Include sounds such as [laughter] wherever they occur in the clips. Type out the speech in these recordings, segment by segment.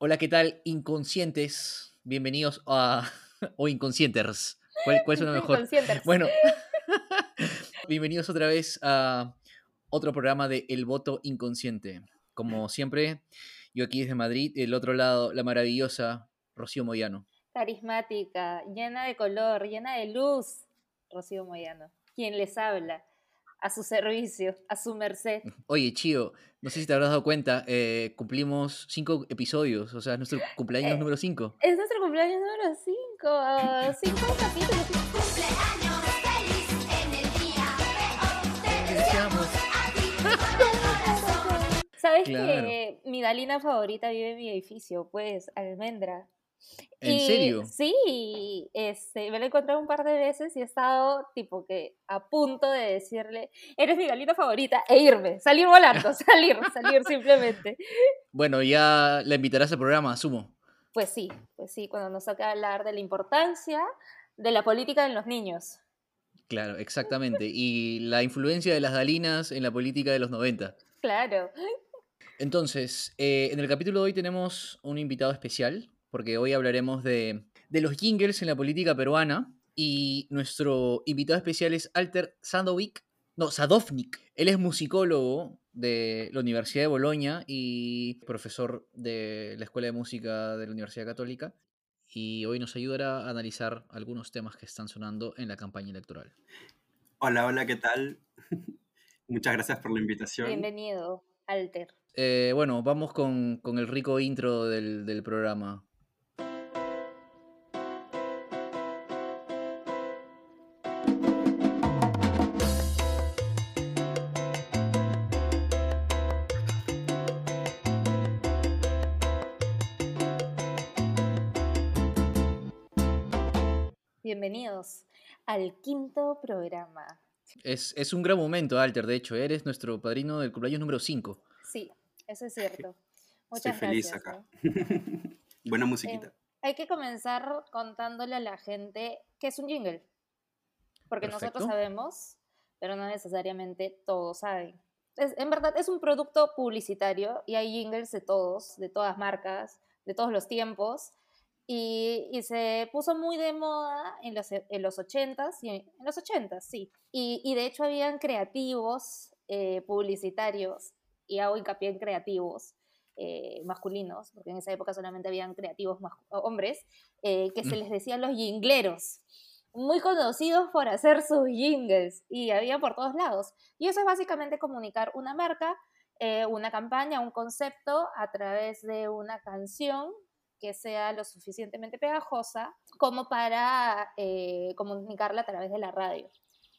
Hola, ¿qué tal, inconscientes? Bienvenidos a. [laughs] o inconscienters. ¿Cuál, cuál suena mejor? Inconscienters. Bueno, [laughs] [laughs] bienvenidos otra vez a otro programa de El Voto Inconsciente. Como siempre, yo aquí desde Madrid, del otro lado, la maravillosa Rocío Moyano. Carismática, llena de color, llena de luz. Rocío Moyano, quien les habla, a su servicio, a su merced. Oye, Chío, no sé si te habrás dado cuenta, eh, cumplimos cinco episodios, o sea, es nuestro cumpleaños Eh, número cinco. Es nuestro cumpleaños número 5. Cinco capítulos. Cumpleaños feliz en el día de hoy. ¿Sabes Claro. que mi Dalina favorita vive en mi edificio? Pues, Almendra. ¿En Y serio? Sí, este, me lo he encontrado un par de veces y he estado tipo que a punto de decirle, eres mi galita favorita, e irme, salir volando, [laughs] salir, salir simplemente. Bueno, ya la invitarás al programa, asumo. Pues sí, pues sí, cuando nos toca hablar de la importancia de la política en los niños. Claro, exactamente. Y la influencia de las Dalinas en la política de los 90. Claro. Entonces, eh, en el capítulo de hoy tenemos un invitado especial, porque hoy hablaremos de, de los jingles en la política peruana. Y nuestro invitado especial es Alter Sandovic, no, Sadovnik. Él es musicólogo de la Universidad de Bolonia y profesor de la Escuela de Música de la Universidad Católica. Y hoy nos ayudará a analizar algunos temas que están sonando en la campaña electoral. Hola, hola, ¿qué tal? [laughs] Muchas gracias por la invitación. Bienvenido, Alter. Eh, bueno, vamos con, con el rico intro del, del programa. Bienvenidos al quinto programa. Es, es un gran momento, Alter. De hecho, eres nuestro padrino del cumpleaños número 5. Sí, eso es cierto. Estoy Muchas feliz gracias. acá. ¿eh? [laughs] Buena musiquita. Em, hay que comenzar contándole a la gente qué es un jingle. Porque nosotros Perfecto. sabemos, pero no necesariamente todos saben. Es- en verdad es un producto publicitario y hay jingles de todos, de todas marcas, de todos los tiempos. Y, y se puso muy de moda en los, en los 80s, y en los 80s, sí. Y, y de hecho habían creativos eh, publicitarios, y hago hincapié en creativos, eh, masculinos, porque en esa época solamente habían creativos hombres, eh, que se Mm. les decían los jingleros, muy conocidos por hacer sus jingles, y había por todos lados. Y eso es básicamente comunicar una marca, una campaña, un concepto a través de una canción que sea lo suficientemente pegajosa como para eh, comunicarla a través de la radio.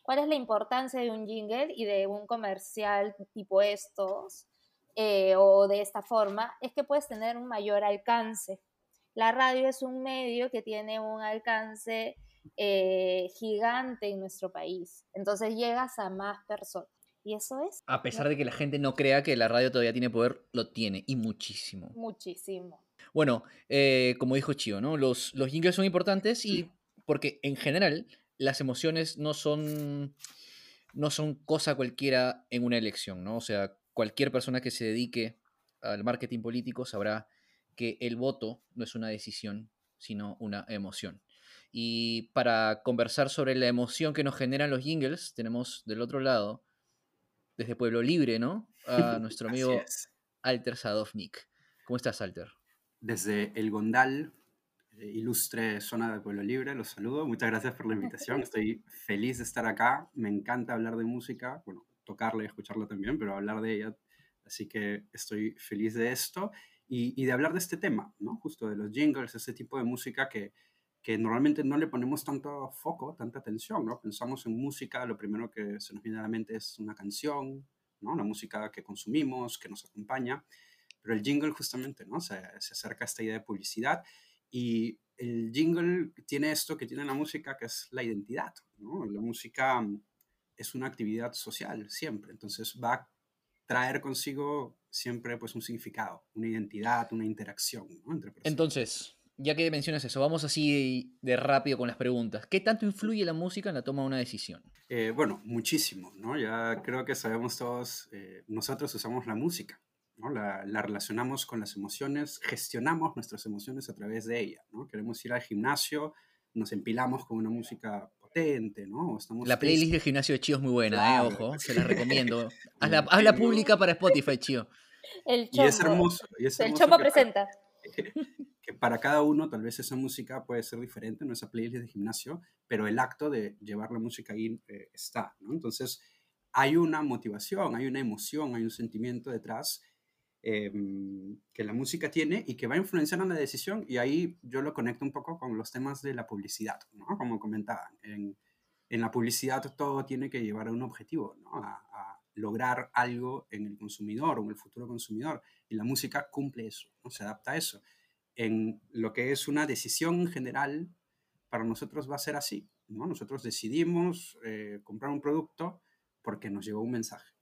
¿Cuál es la importancia de un jingle y de un comercial tipo estos eh, o de esta forma? Es que puedes tener un mayor alcance. La radio es un medio que tiene un alcance eh, gigante en nuestro país. Entonces llegas a más personas. Y eso es A pesar de que la gente no crea que la radio todavía tiene poder, lo tiene, y muchísimo. muchísimo. Bueno, eh, como dijo Chio, ¿no? Los, los jingles son importantes y [clears throat] porque en general las emociones no son, no son cosa cualquiera en una elección, ¿no? O sea, cualquier persona que se dedique al marketing político sabrá que el voto no es una decisión, sino una emoción. Y para conversar sobre la emoción que nos generan los jingles, tenemos del otro lado, desde Pueblo Libre, ¿no? A nuestro [laughs] amigo. Alter Sadovnik. ¿Cómo estás, Alter? Desde El Gondal, eh, ilustre zona de Pueblo Libre, los saludo. Muchas gracias por la invitación. Estoy feliz de estar acá. Me encanta hablar de música, bueno, tocarla y escucharla también, pero hablar de ella. Así que estoy feliz de esto y, y de hablar de este tema, ¿no? Justo de los jingles, ese tipo de música que, que normalmente no le ponemos tanto foco, tanta atención, ¿no? Pensamos en música, lo primero que se nos viene a la mente es una canción, ¿no? La música que consumimos, que nos acompaña, pero el jingle justamente, ¿no? Se, se acerca a esta idea de publicidad y el jingle tiene esto que tiene la música, que es la identidad, ¿no? La música es una actividad social siempre, entonces va a traer consigo siempre pues un significado, una identidad, una interacción, ¿no? Entre personas. Entonces, ya que mencionas eso, vamos así de, de rápido con las preguntas. ¿Qué tanto influye la música en la toma de una decisión? Eh, bueno, muchísimo, ¿no? Ya creo que sabemos todos, eh, nosotros usamos la música ¿no? La, la relacionamos con las emociones, gestionamos nuestras emociones a través de ella, ¿no? Queremos ir al gimnasio, nos empilamos con una música potente, ¿no? Estamos La playlist del gimnasio de Chío es muy buena, Claro, eh, ojo, se la [laughs] recomiendo. Hazla, hazla pública para Spotify, Chío. El Y es hermoso. Y es El chombo para- presenta. [laughs] que para cada uno tal vez esa música puede ser diferente, no esa playlist de gimnasio, pero el acto de llevar la música ahí eh, está, ¿no? Entonces, hay una motivación, hay una emoción, hay un sentimiento detrás eh, que la música tiene y que va a influenciar en la decisión y ahí yo lo conecto un poco con los temas de la publicidad, ¿no? Como comentaban, en, en la publicidad todo tiene que llevar a un objetivo, ¿no? A, a lograr algo en el consumidor o en el futuro consumidor y la música cumple eso, ¿no? Se adapta a eso en lo que es una decisión general, para nosotros va a ser así. ¿no? Nosotros decidimos eh, comprar un producto porque nos llegó un mensaje.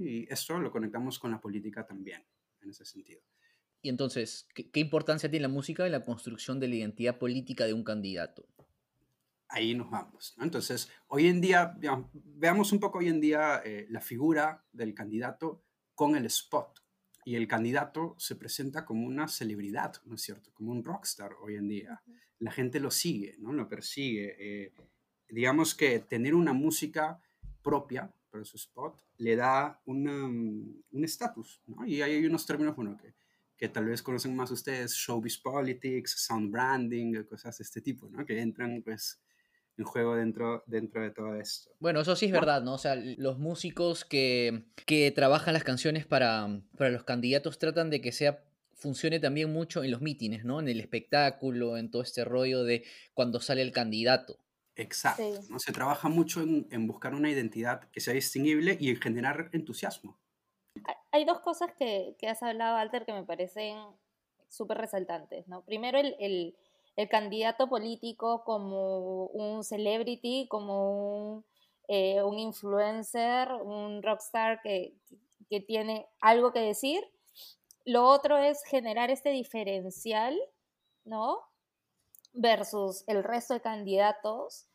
Y esto lo conectamos con la política también, en ese sentido. Y entonces, ¿qué, qué importancia tiene la música en la construcción de la identidad política de un candidato? Ahí nos vamos. ¿no? Entonces, hoy en día, digamos, veamos un poco hoy en día eh, la figura del candidato con el spot. Y el candidato se presenta como una celebridad, ¿no es cierto? Como un rockstar hoy en día. la gente lo sigue, ¿no? Lo persigue. eh, digamos que tener una música propia para su spot le da una, mm, un estatus, ¿no? Y hay unos términos, bueno, que, que tal vez conocen más ustedes, showbiz politics, sound branding, cosas de este tipo, ¿no? Que entran, pues, en juego dentro, dentro de todo esto. Bueno, eso sí es verdad, ¿no? O sea, los músicos que, que trabajan las canciones para, para los candidatos tratan de que sea funcione también mucho en los mítines, ¿no? En el espectáculo, en todo este rollo de cuando sale el candidato. Exacto. Sí. ¿no? Se trabaja mucho en, en buscar una identidad que sea distinguible y en generar entusiasmo. Hay- dos cosas que, que has hablado, Alter, que me parecen súper resaltantes, ¿no? Primero, el, el- el candidato político como un celebrity, como un, eh, un influencer, un rockstar que, que tiene algo que decir. Lo otro es generar este diferencial, ¿no? Versus el resto de candidatos.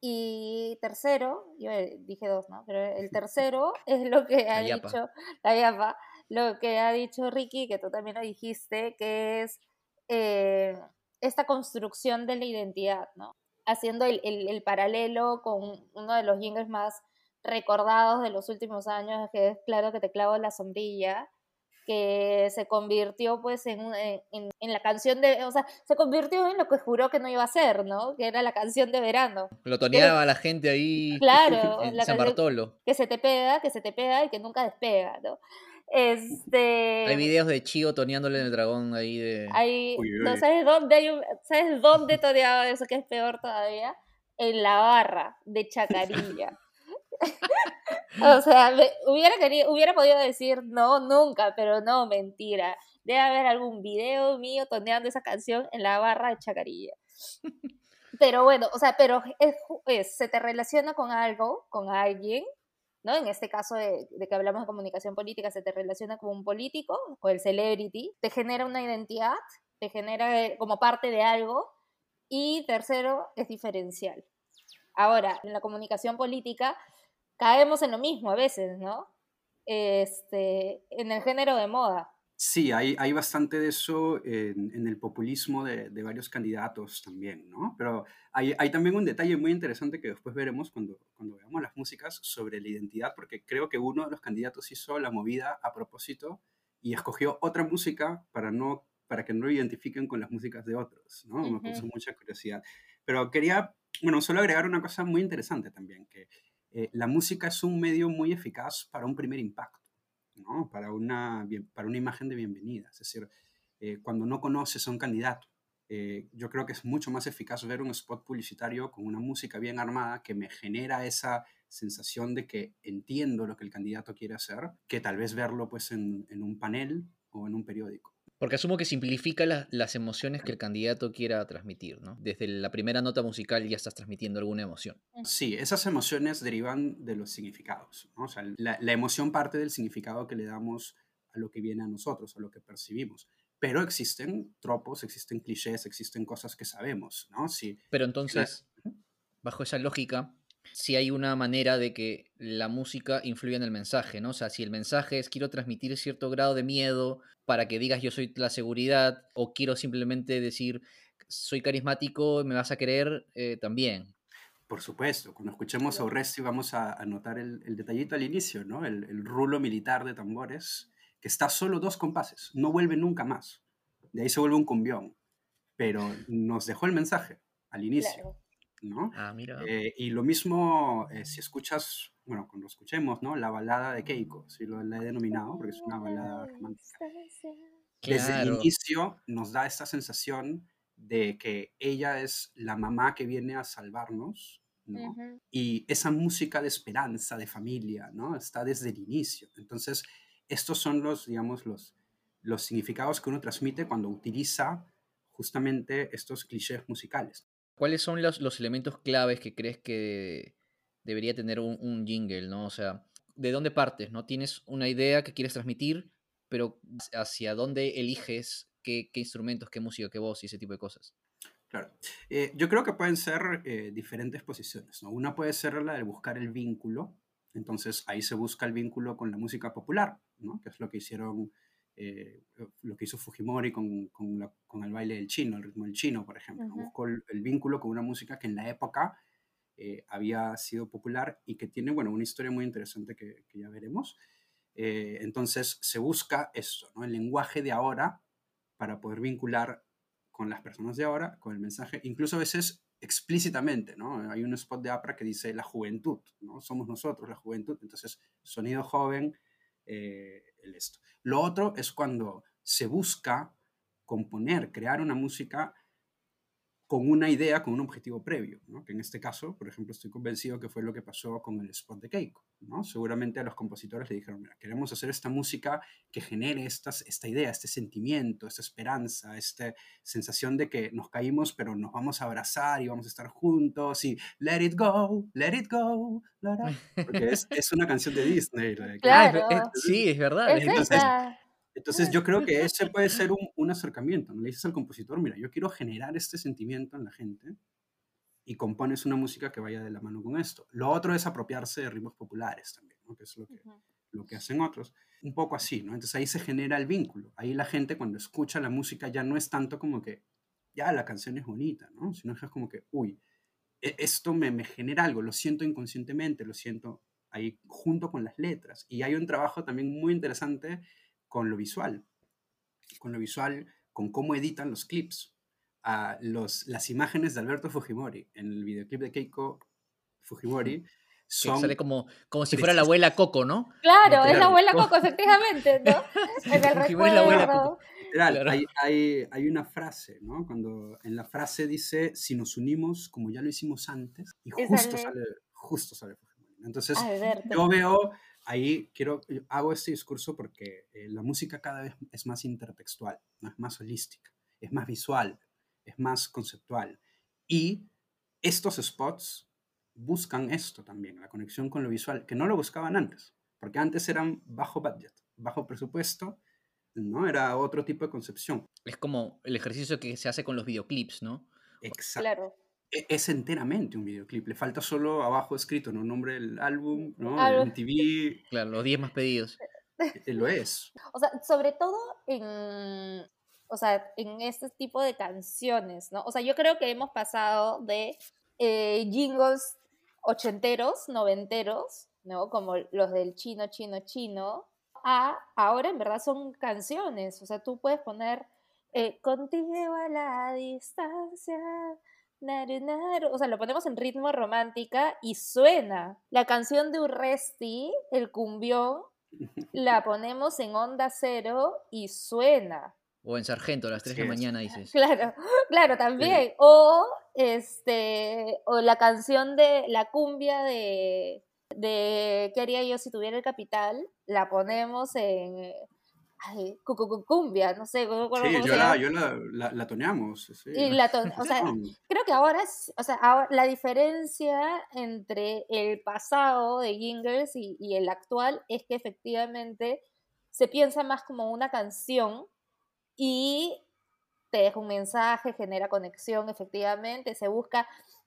Y tercero, yo eh, dije dos, ¿no? Pero el [laughs] tercero es lo que ha La dicho la yapa, lo que ha dicho Ricky, que tú también lo dijiste, que es eh, esta construcción de la identidad, ¿no? Haciendo el, el- el paralelo con uno de los jingles más recordados de los últimos años, que es Claro que te clavo la sombrilla, que se convirtió pues en, un- en, en- la canción de, o sea, se convirtió en lo que juró que no iba a ser, ¿no? Que era la canción de verano. Lo toneaba la gente ahí Claro, [laughs] en la San Bartolo. que se te pega, que se te pega y que nunca despega, ¿no? Este, Hay videos de Chío toneándole en el dragón ahí de... hay- Uy, uy, no sabes dónde hay un- sabes dónde toreaba eso que es peor todavía, en la barra de Chacarilla. [laughs] o sea, me- hubiera querido, hubiera podido decir no nunca, pero no, mentira. Debe haber algún video mío toneando esa canción en la barra de Chacarilla. [laughs] Pero bueno, o sea, pero es, es- se te relaciona con algo, con alguien, ¿no? En este caso de, que hablamos de comunicación política, se te relaciona con un político, con el celebrity, te genera una identidad, te genera eh, como parte de algo, y tercero, es diferencial. Ahora, en la comunicación política caemos en lo mismo a veces, ¿no? Este, en el género de moda. Sí, hay, hay bastante de eso en, en el populismo de, de varios candidatos también, ¿no? Pero hay, hay también un detalle muy interesante que después veremos cuando, cuando veamos las músicas sobre la identidad, porque creo que uno de los candidatos hizo la movida a propósito y escogió otra música para, no, para que no lo identifiquen con las músicas de otros, ¿no? Me Ujú. puso mucha curiosidad. Pero quería, bueno, solo agregar una cosa muy interesante también, que eh, la música es un medio muy eficaz para un primer impacto. Para, una, para una imagen de bienvenida. Es decir, eh, cuando no conoces a un candidato, eh, yo creo que es mucho más eficaz ver un spot publicitario con una música bien armada que me genera esa sensación de que entiendo lo que el candidato quiere hacer, que tal vez verlo pues en, en un panel o en un periódico. Porque asumo que simplifica la- las emociones que el candidato quiera transmitir, ¿no? Desde la primera nota musical ya estás transmitiendo alguna emoción. Sí, esas emociones derivan de los significados. ¿no? O sea, la, la emoción parte del significado que le damos a lo que viene a nosotros, a lo que percibimos. Pero existen tropos, existen clichés, existen cosas que sabemos, ¿no? Sí, Pero entonces, bajo esa lógica, si hay una manera de que la música influya en el mensaje, ¿no? O sea, si el mensaje es quiero transmitir cierto grado de miedo para que digas yo soy la seguridad, o quiero simplemente decir soy carismático, me vas a querer, eh, también. Por supuesto, cuando escuchemos a Urresti vamos a, a notar el, el detallito al inicio, ¿no? El, el rulo militar de tambores, que está solo dos compases, no vuelve nunca más. De ahí se vuelve un cumbión, pero nos dejó el mensaje al inicio, Claro. ¿No? Ah, mira. Eh, y lo mismo eh, si escuchas, bueno, cuando escuchemos, ¿no? La balada de Keiko, si lo la he denominado, porque es una balada romántica. Desde el inicio nos da esta sensación de que ella es la mamá que viene a salvarnos, ¿no? Ujú. Y esa música de esperanza, de familia, ¿no? Está desde el inicio. Entonces, estos son los, digamos, los, los significados que uno transmite cuando utiliza justamente estos clichés musicales. ¿Cuáles son los, los elementos claves que crees que debería tener un, un jingle, ¿no? O sea, ¿de dónde partes, no? Tienes una idea que quieres transmitir, pero hacia dónde eliges qué, qué instrumentos, qué música, qué voz y ese tipo de cosas. Claro. Eh, yo creo que pueden ser eh, diferentes posiciones, ¿no? Una puede ser la de buscar el vínculo, entonces ahí se busca el vínculo con la música popular, ¿no? Que es lo que hicieron, eh, lo que hizo Fujimori con, con, la- con el baile del chino, el ritmo del chino, por ejemplo. Ujú. Buscó el, el vínculo con una música que en la época eh, había sido popular y que tiene, bueno, una historia muy interesante que, que ya veremos. Eh, entonces se busca eso, ¿no? El lenguaje de ahora para poder vincular con las personas de ahora, con el mensaje, incluso a veces explícitamente, ¿no? Hay un spot de APRA que dice la juventud, ¿no? Somos nosotros la juventud, entonces sonido joven, eh, el. Lo otro es cuando se busca componer, crear una música con una idea, con un objetivo previo, ¿no? que en este caso, por ejemplo, estoy convencido que fue lo que pasó con el spot de Keiko. ¿no? Seguramente a los compositores le dijeron, mira, queremos hacer esta música que genere estas, esta idea, este sentimiento, esta esperanza, esta sensación de que nos caímos, pero nos vamos a abrazar y vamos a estar juntos y let it go, let it go, la, la", [laughs] porque es, es una canción de Disney. la de. Ah, Claro. es- sí, es verdad. Es- entonces- esa. Entonces yo creo que ese puede ser un, un acercamiento. Le dices al compositor, mira, yo quiero generar este sentimiento en la gente y compones una música que vaya de la mano con esto. Lo otro es apropiarse de ritmos populares también, ¿no? que es lo que, Ujú. lo que hacen otros. Un poco así, ¿no? Entonces ahí se genera el vínculo. Ahí la gente cuando escucha la música ya no es tanto como que, ya la canción es bonita, ¿no? Sino que es como que, uy, e- esto me, me genera algo, lo siento inconscientemente, lo siento ahí junto con las letras. Y hay un trabajo también muy interesante con lo visual, con lo visual, con cómo editan los clips. Ah, los, las imágenes de Alberto Fujimori en el videoclip de Keiko Fujimori que son... sale como, como si fuera la abuela Coco, ¿no? Claro, es la abuela Coco, efectivamente, ¿no? [laughs] En el Fujimori es la abuela recuerdo. Literal, Claro. hay, hay, hay una frase, ¿no? Cuando en la frase dice, si nos unimos como ya lo hicimos antes, y justo sale- sale, justo sale Fujimori. Entonces, Alberto. yo veo ahí, quiero, hago este discurso porque eh, la música cada vez es más intertextual, no es más holística, es más visual, es más conceptual. Y estos spots buscan esto también, la conexión con lo visual, que no lo buscaban antes, porque antes eran bajo budget, bajo presupuesto, ¿no? Era otro tipo de concepción. Es como el ejercicio que se hace con los videoclips, ¿no? Exacto. Claro. E- Es enteramente un videoclip. Le falta solo abajo escrito, ¿no? Nombre del álbum, ¿no? Algo. El MTV, Claro, los 10 más pedidos. eh, lo es. O sea, sobre todo en, o sea, en este tipo de canciones, ¿no? O sea, yo creo que hemos pasado de eh, jingles ochenteros, noventeros, ¿no? Como los del chino, chino, chino, a ahora en verdad son canciones. O sea, tú puedes poner eh, contigo a la distancia. Naru, naru", O sea, lo ponemos en ritmo romántica y suena. La canción de Urresti, el cumbión, la [laughs] ponemos en onda cero y suena. O en Sargento a las 3 de la mañana dices. [laughs] Claro, claro, también. O este, o la canción de la cumbia de, de ¿Qué haría yo si tuviera el capital? La ponemos en ay, no sé, Sí, yo la, yo la, la, la toneamos. sí. Y la ton- o sea, creo que ahora, es- o sea, ahora la diferencia entre el pasado de Gingers y, y el actual es que efectivamente se piensa más como una canción y te deja un mensaje, genera conexión, efectivamente, se busca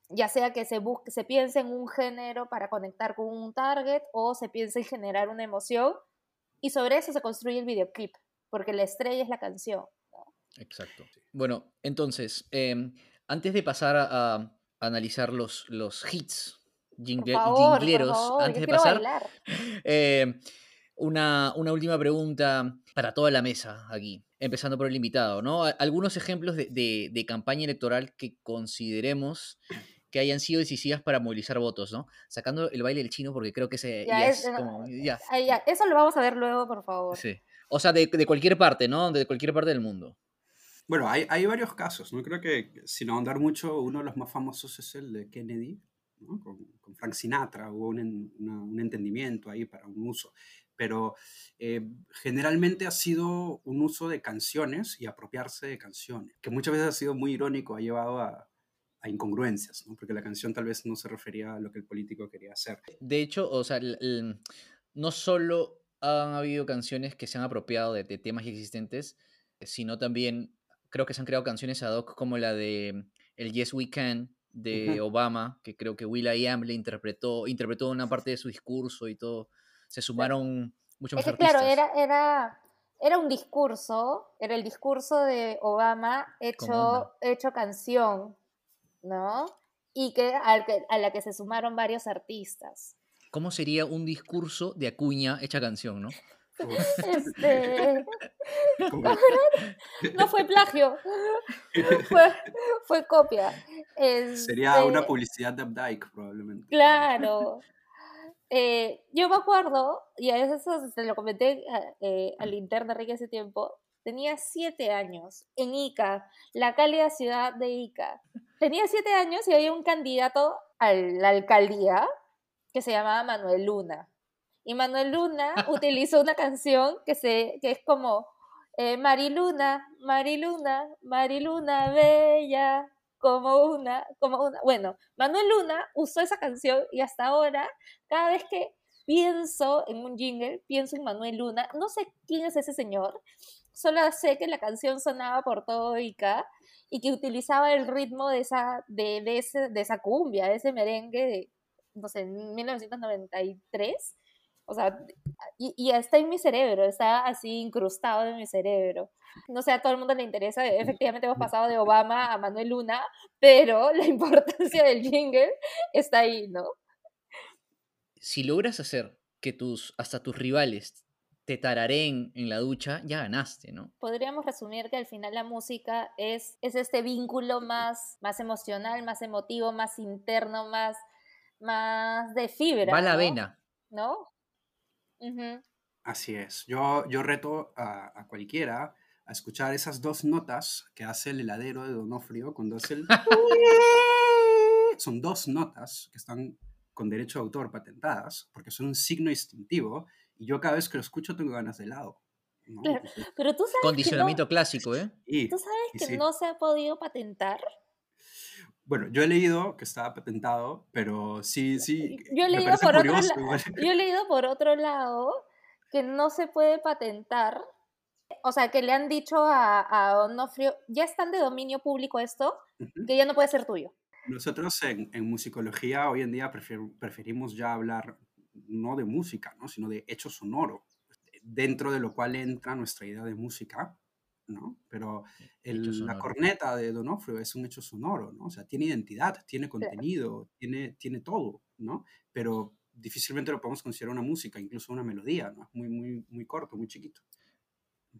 ya sea que se, busque, se piense en un género para conectar con un target o se piense en generar una emoción y sobre eso se construye el videoclip, porque la estrella es la canción. Exacto. Bueno, entonces, em, antes de pasar a, a analizar los, los hits Por jingle- por jingleros, favor, antes de pasar, [laughs] eh, una, una última pregunta para toda la mesa aquí, empezando por el invitado, ¿no? Algunos ejemplos de, de- de campaña electoral que consideremos que hayan sido decisivas para movilizar votos, ¿no? Sacando el baile del chino, porque creo que ese Ya, ya es- es como... Ya, ya, eso lo vamos a ver luego, por favor. sí. O sea, de, de cualquier parte, ¿no? De cualquier parte del mundo. Bueno, hay, hay varios casos, ¿no? Creo que, sin ahondar mucho, uno de los más famosos es el de Kennedy, ¿no? Con, con Frank Sinatra, hubo un, una- un entendimiento ahí para un uso. Pero eh, generalmente ha sido un uso de canciones y apropiarse de canciones, que muchas veces ha sido muy irónico, ha llevado a, a incongruencias, ¿no? Porque la canción tal vez no se refería a lo que el político quería hacer. De hecho, o sea, el- el- no solo han habido canciones que se han apropiado de, de temas existentes, sino también creo que se han creado canciones ad hoc como la de el Yes We Can de Ujú. Obama, que creo que Will.i.am le interpretó, interpretó una parte de su discurso y todo. Se sumaron muchos Es más que artistas. claro, era, era, era un discurso, era el discurso de Obama hecho, hecho canción, ¿no? Y que, al que a la que se sumaron varios artistas. ¿Cómo sería un discurso de Acuña hecha canción, no? Este, [laughs] no fue plagio, [laughs] fue, fue copia. Sería una Este, publicidad de Updike, probablemente. Claro. Eh, yo me acuerdo, y a veces eso se lo comenté a- eh, al interno Enrique hace tiempo, tenía siete años en Ica, la cálida ciudad de Ica. Tenía siete años y había un candidato a la alcaldía que se llamaba Manuel Luna. Y Manuel Luna [laughs] utilizó una canción que, se, que es como eh, Mariluna, Mariluna, Mariluna bella, como una, como una. Bueno, Manuel Luna usó esa canción y hasta ahora, cada vez que pienso en un jingle, pienso en Manuel Luna. No sé quién es ese señor, solo sé que la canción sonaba por todo Ica y que utilizaba el ritmo de esa, de, de ese, de esa cumbia, de ese merengue de, no sé, 1993. O sea, y, y está en mi cerebro, está así incrustado en mi cerebro. No sé, a todo el mundo le interesa, [laughs] efectivamente hemos pasado de Obama a Manuel Luna, pero la [laughs] importancia del jingle está ahí, ¿no? Si logras hacer que tus, hasta tus rivales te tarareen en la ducha, ya ganaste, ¿no? Podríamos resumir que al final la música es, es este vínculo más, más emocional, más emotivo, más interno, más, más de fibra. Va a la ¿no? vena. ¿No? Ujú. Así es. Yo, yo reto a, a cualquiera a escuchar esas dos notas que hace el heladero de Donofrio cuando hace el... [laughs] Son dos notas que están con derecho de autor patentadas, porque son un signo distintivo, y yo cada vez que lo escucho tengo ganas de helado. ¿no? Claro. Pero tú sabes Condicionamiento que clásico, ¿eh? y, no, tú sabes que sí. no se ha podido patentar. Bueno, yo he leído que estaba patentado, pero sí, sí. Yo he leído por otro curioso la- igual. [laughs] Yo he leído por otro lado que no se puede patentar. O sea, que le han dicho a, a Onofrio, ya están de dominio público esto, Ujú. que ya no puede ser tuyo. Nosotros en, en musicología hoy en día prefier- preferimos ya hablar no de música, ¿no? sino de hecho sonoro, dentro de lo cual entra nuestra idea de música, ¿no? Pero el- la corneta de Donofrio es un hecho sonoro, ¿no? O sea, tiene identidad, tiene contenido, tiene, tiene todo, ¿no? Pero difícilmente lo podemos considerar una música, incluso una melodía, ¿no? Muy, muy, muy corto, muy chiquito.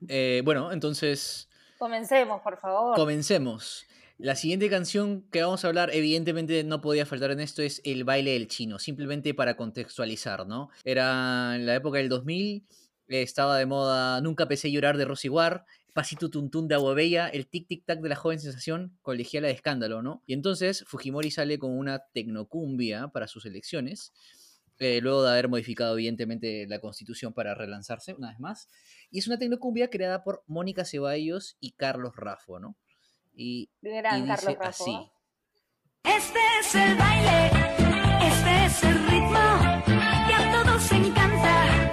Eh, bueno, entonces Comencemos, por favor. comencemos. La siguiente canción que vamos a hablar, evidentemente no podía faltar en esto, es El baile del chino, simplemente para contextualizar, ¿no? Era en la época del 2000, eh, estaba de moda Nunca pensé llorar de Rosy War, Pasito Tuntún de Agua Bella, el tic tic tac de la joven sensación, colegiala de escándalo, ¿no? Y entonces Fujimori sale con una tecnocumbia para sus elecciones, eh, luego de haber modificado evidentemente la constitución para relanzarse una vez más. Y es una tecnocumbia creada por Mónica Ceballos y Carlos Raffo, ¿no? Y, y dice así. Este es el baile, este es el ritmo que a todos encanta.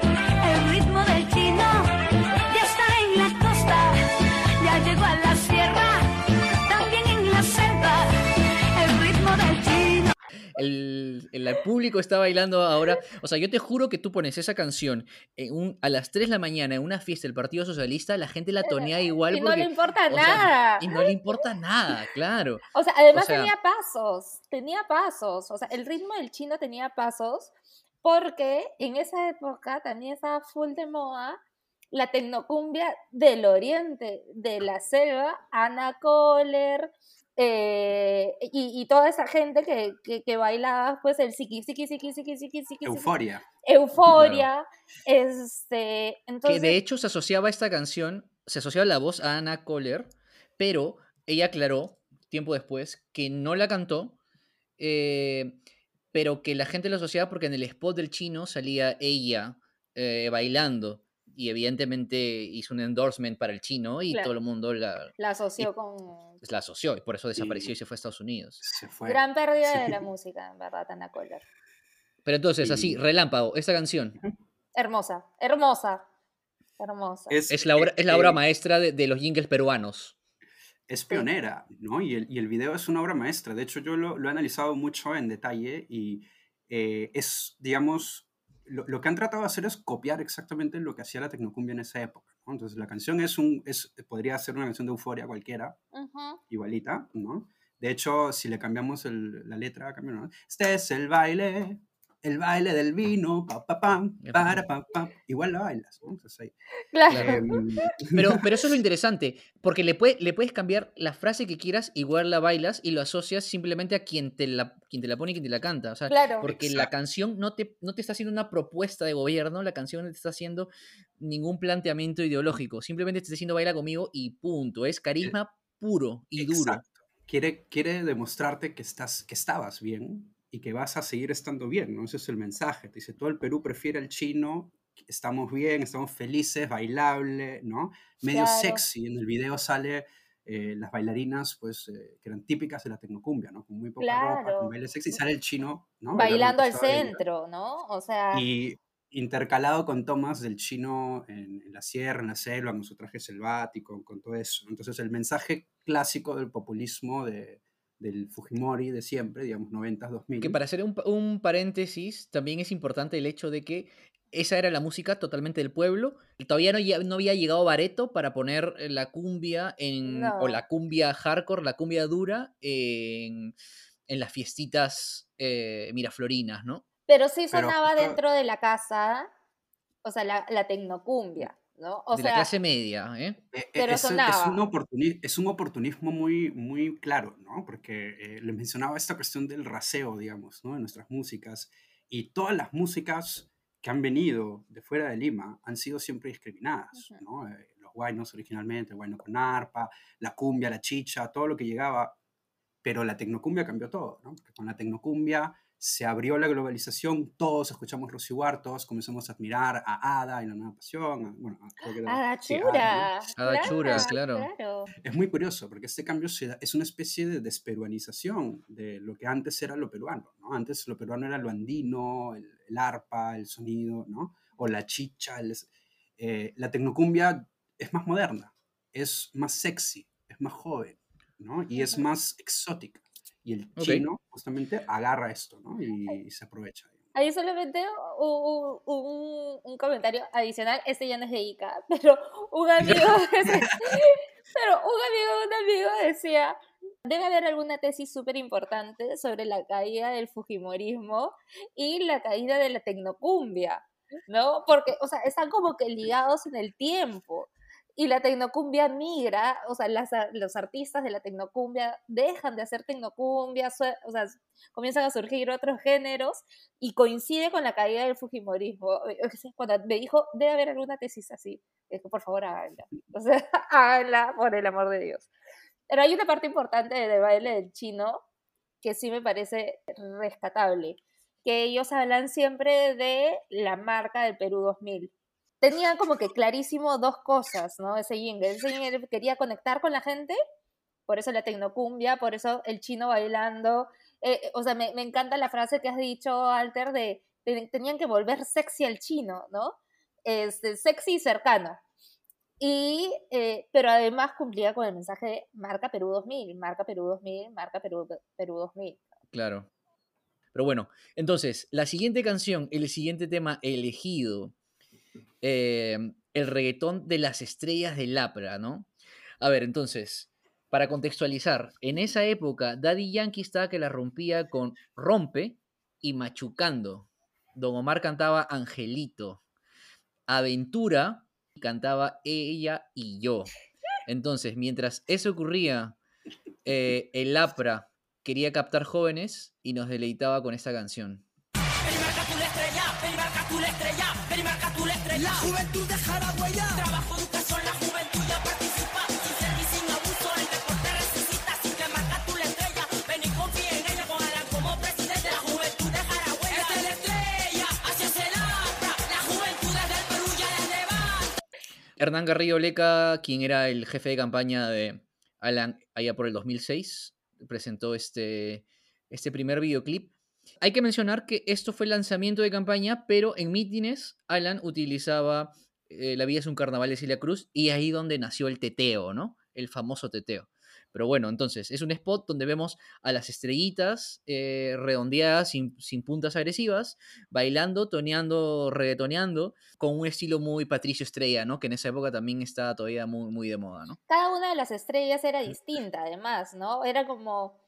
El, el- público está bailando ahora. O sea, yo te juro que tú pones esa canción en un, a las 3 de la mañana en una fiesta del Partido Socialista, la gente la tonea [laughs] igual y no le importa sea, nada. y no le importa nada, claro. O sea, además sea- tenía pasos, tenía pasos, o sea, el ritmo del chino tenía pasos, porque en esa época también estaba full de moda la tecnocumbia del oriente, de la selva, Ana Kohler, eh, y, y toda esa gente que, que, que bailaba pues el siki, siki, siki, siki, siki, siki, Euforia. euforia, este, entonces... que de hecho se asociaba a esta canción, se asociaba la voz a Anna Kohler, pero ella aclaró tiempo después que no la cantó, eh, pero que la gente lo asociaba porque en el spot del chino salía ella eh, bailando y evidentemente hizo un endorsement para el chino y Claro. todo el mundo la, la asoció con la asoció y por eso desapareció Y- y se fue a Estados Unidos. Se fue. gran pérdida de la [laughs] música, en verdad, Ana Kohler. Pero entonces, así, relámpago, esta canción Hermosa, hermosa, hermosa. es la obra, es la obra eh, maestra de, de los jingles peruanos. es pionera, ¿no? Y el, y el video es una obra maestra. De hecho, yo lo, lo he analizado mucho en detalle y eh, es, digamos, lo, lo que han tratado de hacer es copiar exactamente lo que hacía la tecnocumbia en esa época. ¿no? Entonces, la canción es un, es, podría ser una canción de euforia cualquiera, Ujú. igualita, ¿no? De hecho, si le cambiamos el- la letra, cambiamos, ¿no? Este es el baile, el baile del vino, pa, pa, pam, pa, para, pa, pam. Igual la bailas, ¿no? Entonces, ahí. Claro. [laughs] Pero, pero eso es lo interesante, porque le, puede- le puedes cambiar la frase que quieras, igual la bailas y lo asocias simplemente a quien te la, quien te la pone y quien te la canta. O sea, Claro. porque la canción no te, no te está haciendo una propuesta de gobierno, la canción no te está haciendo ningún planteamiento ideológico, simplemente te está diciendo baila conmigo y punto. Es carisma puro y duro. Exacto. Quiere, quiere demostrarte que, estás, que estabas bien y que vas a seguir estando bien, ¿no? Ese es el mensaje. Te dice, todo el Perú prefiere al chino, estamos bien, estamos felices, bailable, ¿no? Medio Claro. sexy. En el video sale eh, las bailarinas, pues, eh, que eran típicas de la tecnocumbia, ¿no? Con muy poca ropa, Claro. con baile sexy. Sale el chino, ¿no? Bailando al centro, ¿no? O sea, Y intercalado con tomas del chino en, en la sierra, en la selva, con su traje selvático, con todo eso. Entonces el mensaje clásico del populismo de, del Fujimori de siempre, digamos 90, 2000. Que para hacer un, un paréntesis, también es importante el hecho de que esa era la música totalmente del pueblo. Y todavía no, no había llegado Bareto para poner eh, la cumbia en. o la cumbia hardcore, la cumbia dura en, en las fiestitas eh, miraflorinas, ¿no? pero sí Pero sonaba justo- dentro de la casa, o sea, la, la tecnocumbia, ¿no? O de sea, la clase media, ¿eh? Eh, eh, pero es, es sonaba. un oportuni- es un oportunismo muy, muy claro, ¿no? Porque eh, les mencionaba esta cuestión del raseo, digamos, ¿no? De nuestras músicas. Y todas las músicas que han venido de fuera de Lima han sido siempre discriminadas, Ujú. ¿no? Eh, los guaynos originalmente, el guayno con arpa, la cumbia, la chicha, todo lo que llegaba. Pero la tecnocumbia cambió todo, ¿no? Porque con la tecnocumbia se abrió la globalización, todos escuchamos Rosy War, todos comenzamos a admirar a Ada y la nueva pasión, a- bueno, a- creo que era- Ada sí, Ada, ¿no? Chura. Ada Chura, claro. claro. Es muy curioso porque este cambio se da- es una especie de desperuanización de lo que antes era lo peruano, ¿no? Antes lo peruano era lo andino, el, el arpa, el sonido, ¿no? O la chicha. el eh, la tecnocumbia es más moderna, es más sexy, es más joven, ¿no? Y es más exótica. Y el chino justamente agarra esto, ¿no? Y, y se aprovecha. Ahí solamente un, un- un comentario adicional, este ya no es de Ica, [laughs] pero un amigo, [laughs] pero un amigo de un amigo decía, debe haber alguna tesis súper importante sobre la caída del Fujimorismo y la caída de la tecnocumbia, ¿no? Porque, o sea, están como que ligados en el tiempo. Y la tecnocumbia migra, o sea, las los artistas de la tecnocumbia dejan de hacer tecnocumbia, sue- o sea, comienzan a surgir otros géneros y coincide con la caída del Fujimorismo. Sea, Cuando me dijo, debe haber alguna tesis así, dije, por favor, háganla. O sea, [laughs] háganla por el amor de Dios. Pero hay una parte importante del baile del chino que sí me parece rescatable, que ellos hablan siempre de la marca del Perú 2000. Tenían como que clarísimo dos cosas, ¿no? Ese jingle. Ese jingle quería conectar con la gente, por eso la tecnocumbia, por eso el chino bailando, eh, eh, o sea, me, me encanta la frase que has dicho, Alter, de, de- tenían que volver sexy al chino, ¿no? Este, sexy y cercano. Y, eh, pero además cumplía con el mensaje de marca Perú 2000, marca Perú 2000, marca Perú, Perú 2000. Claro. Pero bueno, entonces, la siguiente canción, el siguiente tema elegido, eh, el reggaetón de las estrellas del Lapra, ¿no? A ver, entonces, para contextualizar, en esa época Daddy Yankee estaba que la rompía con Rompe y Machucando. Don Omar cantaba Angelito. Aventura cantaba Ella y Yo. Entonces, mientras eso ocurría, eh, el APRA quería captar jóvenes y nos deleitaba con esta canción. Estrella. La juventud deja la huella. Trabajo, educación, la juventud ya participa. Sin servicio, sin abuso, el deporte resucita. Sin que marca tú la estrella, ven y confía en ella. Alan como presidente, la juventud deja la huella. Esta es la estrella, así es el APRA. La juventud desde el Perú ya la levanta. Hernán Garrido Leca, quien era el jefe de campaña de Alan allá por el 2006, presentó este, este primer videoclip. Hay que mencionar que esto fue el lanzamiento de campaña, pero en mítines Alan utilizaba eh, La vida es un carnaval de Celia Cruz y ahí donde nació el teteo, ¿no? El famoso teteo. Pero bueno, entonces es un spot donde vemos a las estrellitas eh, redondeadas, sin, sin puntas agresivas, bailando, toneando, reggaetoneando, con un estilo muy Patricio Estrella, ¿no? Que en esa época también estaba todavía muy, muy de moda, ¿no? Cada una de las estrellas era distinta, además, ¿no? Era como,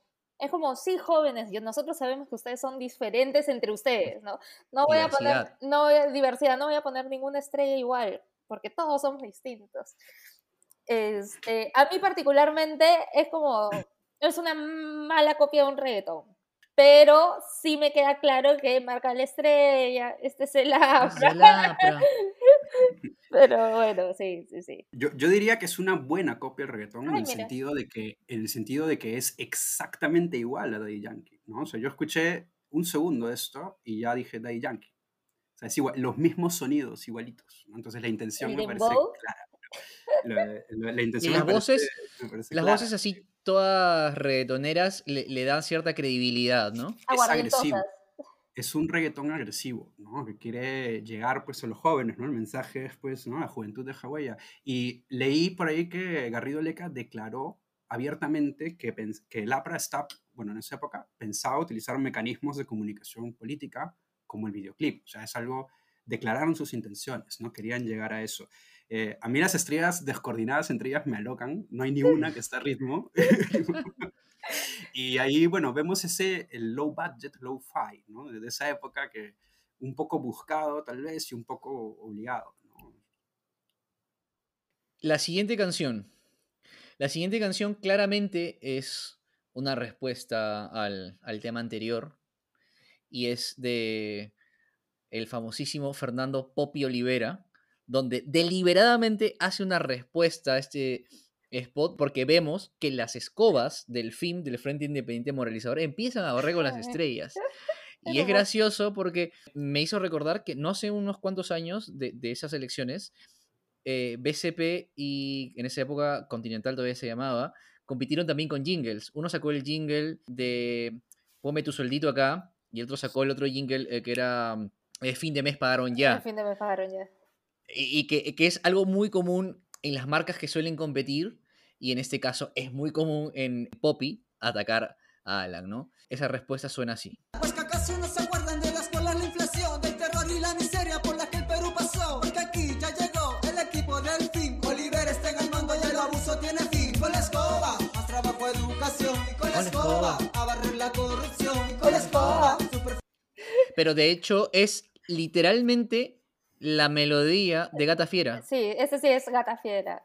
es como, sí, jóvenes, nosotros sabemos que ustedes son diferentes entre ustedes, ¿no? No voy a poner, Diversidad. no voy a, diversidad, no voy a poner ninguna estrella igual, porque todos somos distintos. Este, a mí particularmente es como, es una mala copia de un reggaetón. Pero sí me queda claro que marca la estrella, este es el Es afro. el APRA. [laughs] Pero bueno, sí, sí, sí. Yo, yo diría que es una buena copia del reggaetón en Ay, el, mira. sentido de que, en el sentido de que es exactamente igual a Daddy Yankee, ¿no? O sea, yo escuché un segundo de esto y ya dije Daddy Yankee. O sea, es igual, los mismos sonidos, igualitos. ¿no? Entonces la intención ¿El me parece clara. La, la- la intención las me parece- voces- me parece Las clara. voces así, todas reggaetoneras, le, le dan cierta credibilidad, ¿no? Aguardientosas. agresivo. Es un reggaetón agresivo, ¿no? Que quiere llegar pues a los jóvenes, ¿no? El mensaje es pues, ¿no? La juventud de Hawái. Y leí por ahí que Garrido Leca declaró abiertamente que, que el APRA está, bueno, en esa época, pensaba utilizar mecanismos de comunicación política como el videoclip. O sea, es algo, declararon sus intenciones, ¿no? Querían llegar a eso. Eh, a mí las estrellas descoordinadas entre ellas me alocan, no hay ni [laughs] una que esté a ritmo. [laughs] [laughs] y ahí, bueno, vemos ese el low budget, low fi, ¿no? De esa época que un poco buscado tal vez y un poco obligado, ¿no? La siguiente canción. La siguiente canción claramente es una respuesta al, al tema anterior y es de el famosísimo Fernando Popi Olivera, donde deliberadamente hace una respuesta a este spot porque vemos que las escobas del film del Frente Independiente Moralizador empiezan a [laughs] barrer con las estrellas. Y es gracioso porque me hizo recordar que no hace unos cuantos años de, de esas elecciones, eh, BCP y en esa época Continental todavía se llamaba, compitieron también con jingles. Uno sacó el jingle de Ponme tu sueldito acá y el otro sacó el otro jingle eh, que era eh, Fin de mes pagaron ya. Fin de me pagaron ya. Y, y que, que es algo muy común en las marcas que suelen competir y en este caso es muy común en Poppy atacar a Alan, ¿no? Esa respuesta suena así. Pues que acaso no se acuerdan de las colas, la inflación, del terror y la miseria por la que el Perú pasó. Porque aquí ya llegó el equipo del fin. Oliver está en el mando y el abuso tiene fin. Con la escoba, más trabajo, educación. Y con la Con la escoba, escoba. a barrer la corrupción. Y con la escoba, super Pero de hecho es literalmente la melodía de Gata Fiera. Sí, ese sí es gata fiera.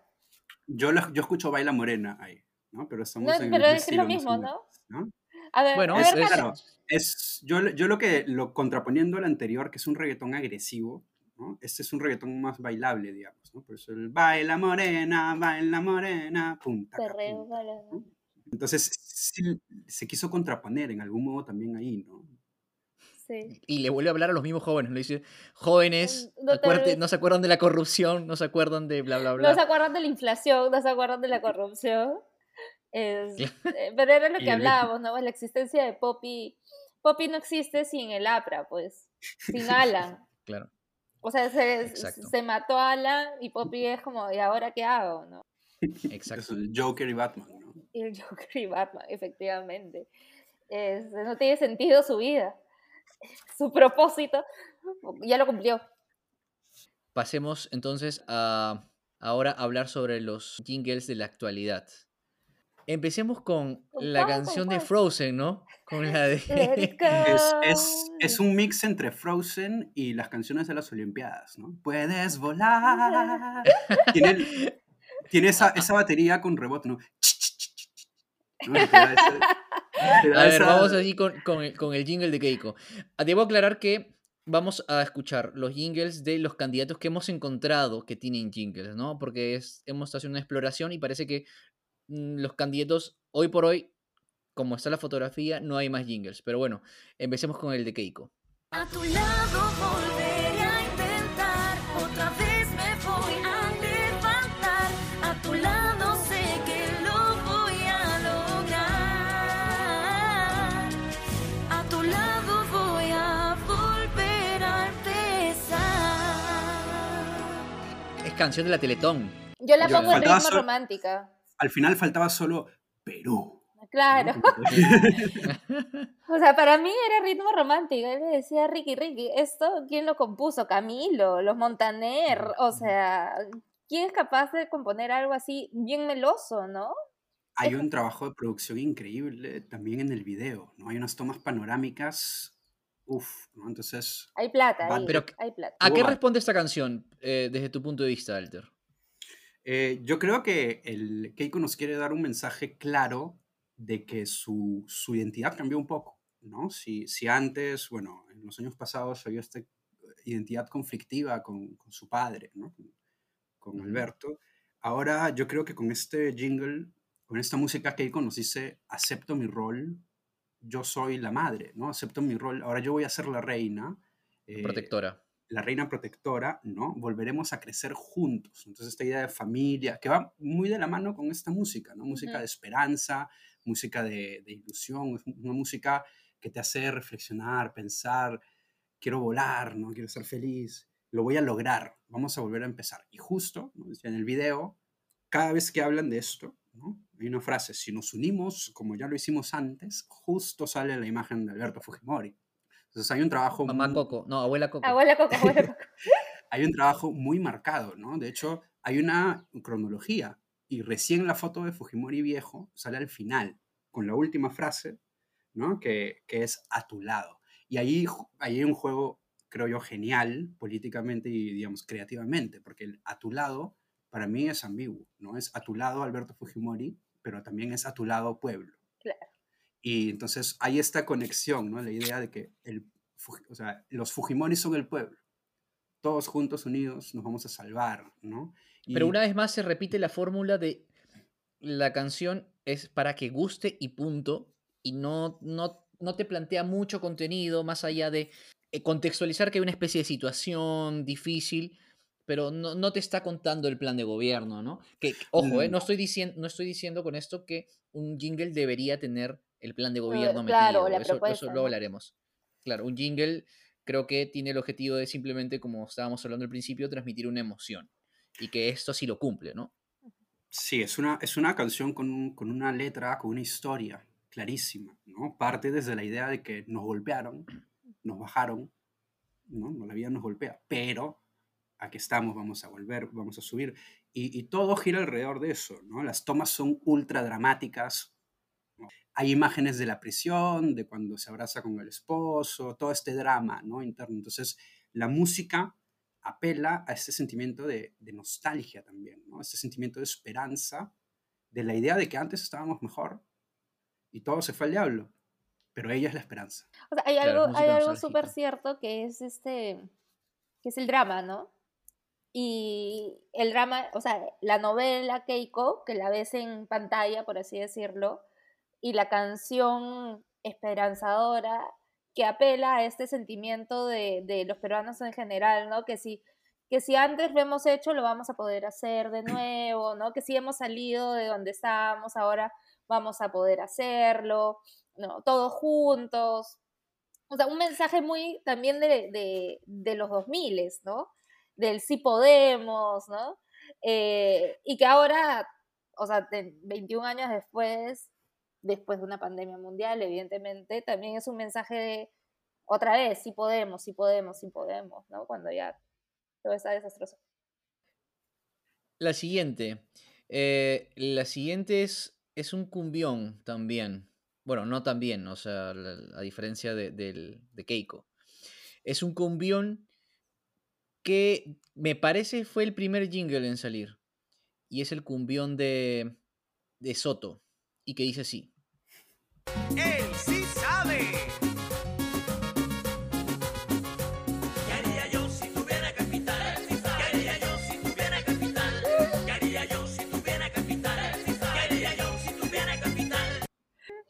Yo, lo- yo escucho Baila Morena ahí, ¿no? Pero estamos No, en pero es estilo, lo mismo, ¿no? A ver, Bueno, a es- ver, es-. Claro, es, yo, yo lo que, lo contraponiendo al anterior, que es un reggaetón agresivo, ¿no? Este es un reggaetón más bailable, digamos, ¿no? Por eso el baila morena, baila morena, punta. Perreo, ¿no? Entonces, sí, se quiso contraponer en algún modo también ahí, ¿no? Sí. Y le vuelve a hablar a los mismos jóvenes. Le dice, jóvenes, Mm, no acuérdate- se acuerdan de la corrupción, no se acuerdan de bla, bla, bla. No se acuerdan de la inflación, no se acuerdan de la corrupción. Es- [laughs] eh, pero era lo que hablábamos, ¿no? La existencia de Poppy. Poppy no existe sin el APRA, pues. [laughs] Sin Alan. Claro. O sea, se, se mató a Alan y Poppy es como, ¿y ahora qué hago? ¿no? Exacto. Es el Joker y Batman, ¿no? Y el Joker y Batman, efectivamente. Es- no tiene sentido su vida. [laughs] su propósito, ya lo cumplió. Pasemos entonces a ahora hablar sobre los jingles de la actualidad. Empecemos con ¿Con la cuál, canción de cuál? Frozen, ¿no? Con la de... [laughs] Es, es, es un mix entre Frozen y las canciones de las Olimpiadas, ¿no? Puedes volar. [laughs] Tiene, el- tiene esa, esa batería con rebote, ¿no? ¿No? Ese- A ver, vamos así con, con el, con el jingle de Keiko. Ah, Debo aclarar que vamos a escuchar los jingles de los candidatos que hemos encontrado que tienen jingles, ¿no? Porque es, hemos hecho una exploración y parece que mm, los candidatos, hoy por hoy, como está la fotografía, no hay más jingles. Pero bueno, empecemos con el de Keiko. A tu lado volveré canción de la Teletón. Yo la Yo- pongo en ritmo sol- romántica. Al final faltaba solo Perú. ¿no? Claro. [laughs] O sea, para mí era ritmo romántico. Él le decía Ricky, Ricky, ¿esto quién lo compuso? Camilo, los Montaner. O sea, ¿quién es capaz de componer algo así bien meloso, no? Hay un trabajo de producción increíble también en el video, ¿no? Hay unas tomas panorámicas, uff, ¿no? Entonces, Hay plata ahí, pero- hay plata. ¿A qué responde esta canción eh, desde tu punto de vista, Alter? eh, yo creo que el Keiko nos quiere dar un mensaje claro de que su, su identidad cambió un poco, ¿no? Si, si antes, bueno, en los años pasados había esta identidad conflictiva con, con su padre, ¿no? Con. Alberto, ahora yo creo que con este jingle, con esta música, Keiko nos dice, acepto mi rol, yo soy la madre, ¿no? Acepto mi rol, ahora yo voy a ser la reina. eh, Protectora. la reina protectora, ¿no? Volveremos a crecer juntos. Entonces, esta idea de familia, que va muy de la mano con esta música, ¿no? Música de esperanza, música de, de ilusión, es una música que te hace reflexionar, pensar, quiero volar, ¿no? Quiero ser feliz, lo voy a lograr, vamos a volver a empezar. Y justo, ¿no? en el video, cada vez que hablan de esto, ¿no? Hay una frase, si nos unimos como ya lo hicimos antes, justo sale la imagen de Alberto Fujimori. Entonces hay un trabajo Mamá muy- Coco. No, abuela Coco. Abuela Coco, abuela [laughs] Coco. hay un trabajo muy marcado, ¿no? De hecho, hay una cronología y recién la foto de Fujimori viejo sale al final, con la última frase, ¿no? Que, que es a tu lado. Y ahí, ahí hay un juego, creo yo, genial políticamente y, digamos, creativamente, porque el a tu lado, para mí es ambiguo, ¿no? Es a tu lado Alberto Fujimori, pero también es a tu lado pueblo. Claro. Y entonces hay esta conexión, ¿no? La idea de que el, o sea, los Fujimori son el pueblo todos juntos, unidos, nos vamos a salvar, ¿no? Pero una vez más se repite la fórmula de la canción es para que guste y punto, y no, no, no te plantea mucho contenido más allá de eh, contextualizar que hay una especie de situación difícil, pero no, no te está contando el plan de gobierno, ¿no? Que, ojo, eh, no, estoy diciendo, no estoy diciendo con esto que un jingle debería tener el plan de gobierno claro, metido, la eso, eso propuesta, luego ¿no? hablaremos. Claro, un jingle creo que tiene el objetivo de simplemente, como estábamos hablando al principio, transmitir una emoción. Y que esto sí lo cumple, ¿no? Sí, es una, es una canción con, con una letra, con una historia clarísima, ¿no? Parte desde la idea de que nos golpearon, nos bajaron, ¿no? La vida nos golpea, pero aquí estamos, vamos a volver, vamos a subir. Y, y todo gira alrededor de eso, ¿no? Las tomas son ultra dramáticas. ¿no? Hay imágenes de la prisión, de cuando se abraza con el esposo, todo este drama, ¿no? Interno. Entonces, la música apela a ese sentimiento de, de nostalgia también, ¿no? Ese sentimiento de esperanza, de la idea de que antes estábamos mejor y todo se fue al diablo, pero ella es la esperanza. O sea, hay algo, hay algo súper cierto que es este, que es el drama, ¿no? Y el drama, o sea, la novela Keiko, que la ves en pantalla, por así decirlo, y la canción esperanzadora, que apela a este sentimiento de, de los peruanos en general, ¿no? Que si, que si antes lo hemos hecho, lo vamos a poder hacer de nuevo, ¿no? Que si hemos salido de donde estábamos, ahora vamos a poder hacerlo, ¿no? Todos juntos. O sea, un mensaje muy también de, de, de los 2000, ¿no? Del sí podemos, ¿no? Eh, y que ahora, o sea, de 21 años después, después de una pandemia mundial, evidentemente, también es un mensaje de otra vez, sí podemos, sí podemos, sí podemos, ¿no? Cuando ya todo está desastroso. La siguiente. eh, la siguiente es, es un cumbión también. Bueno, no también, o sea, a diferencia de, de Keiko. Es un cumbión que me parece fue el primer jingle en salir. Y es el cumbión de, de Soto. Y que dice así. Él sí.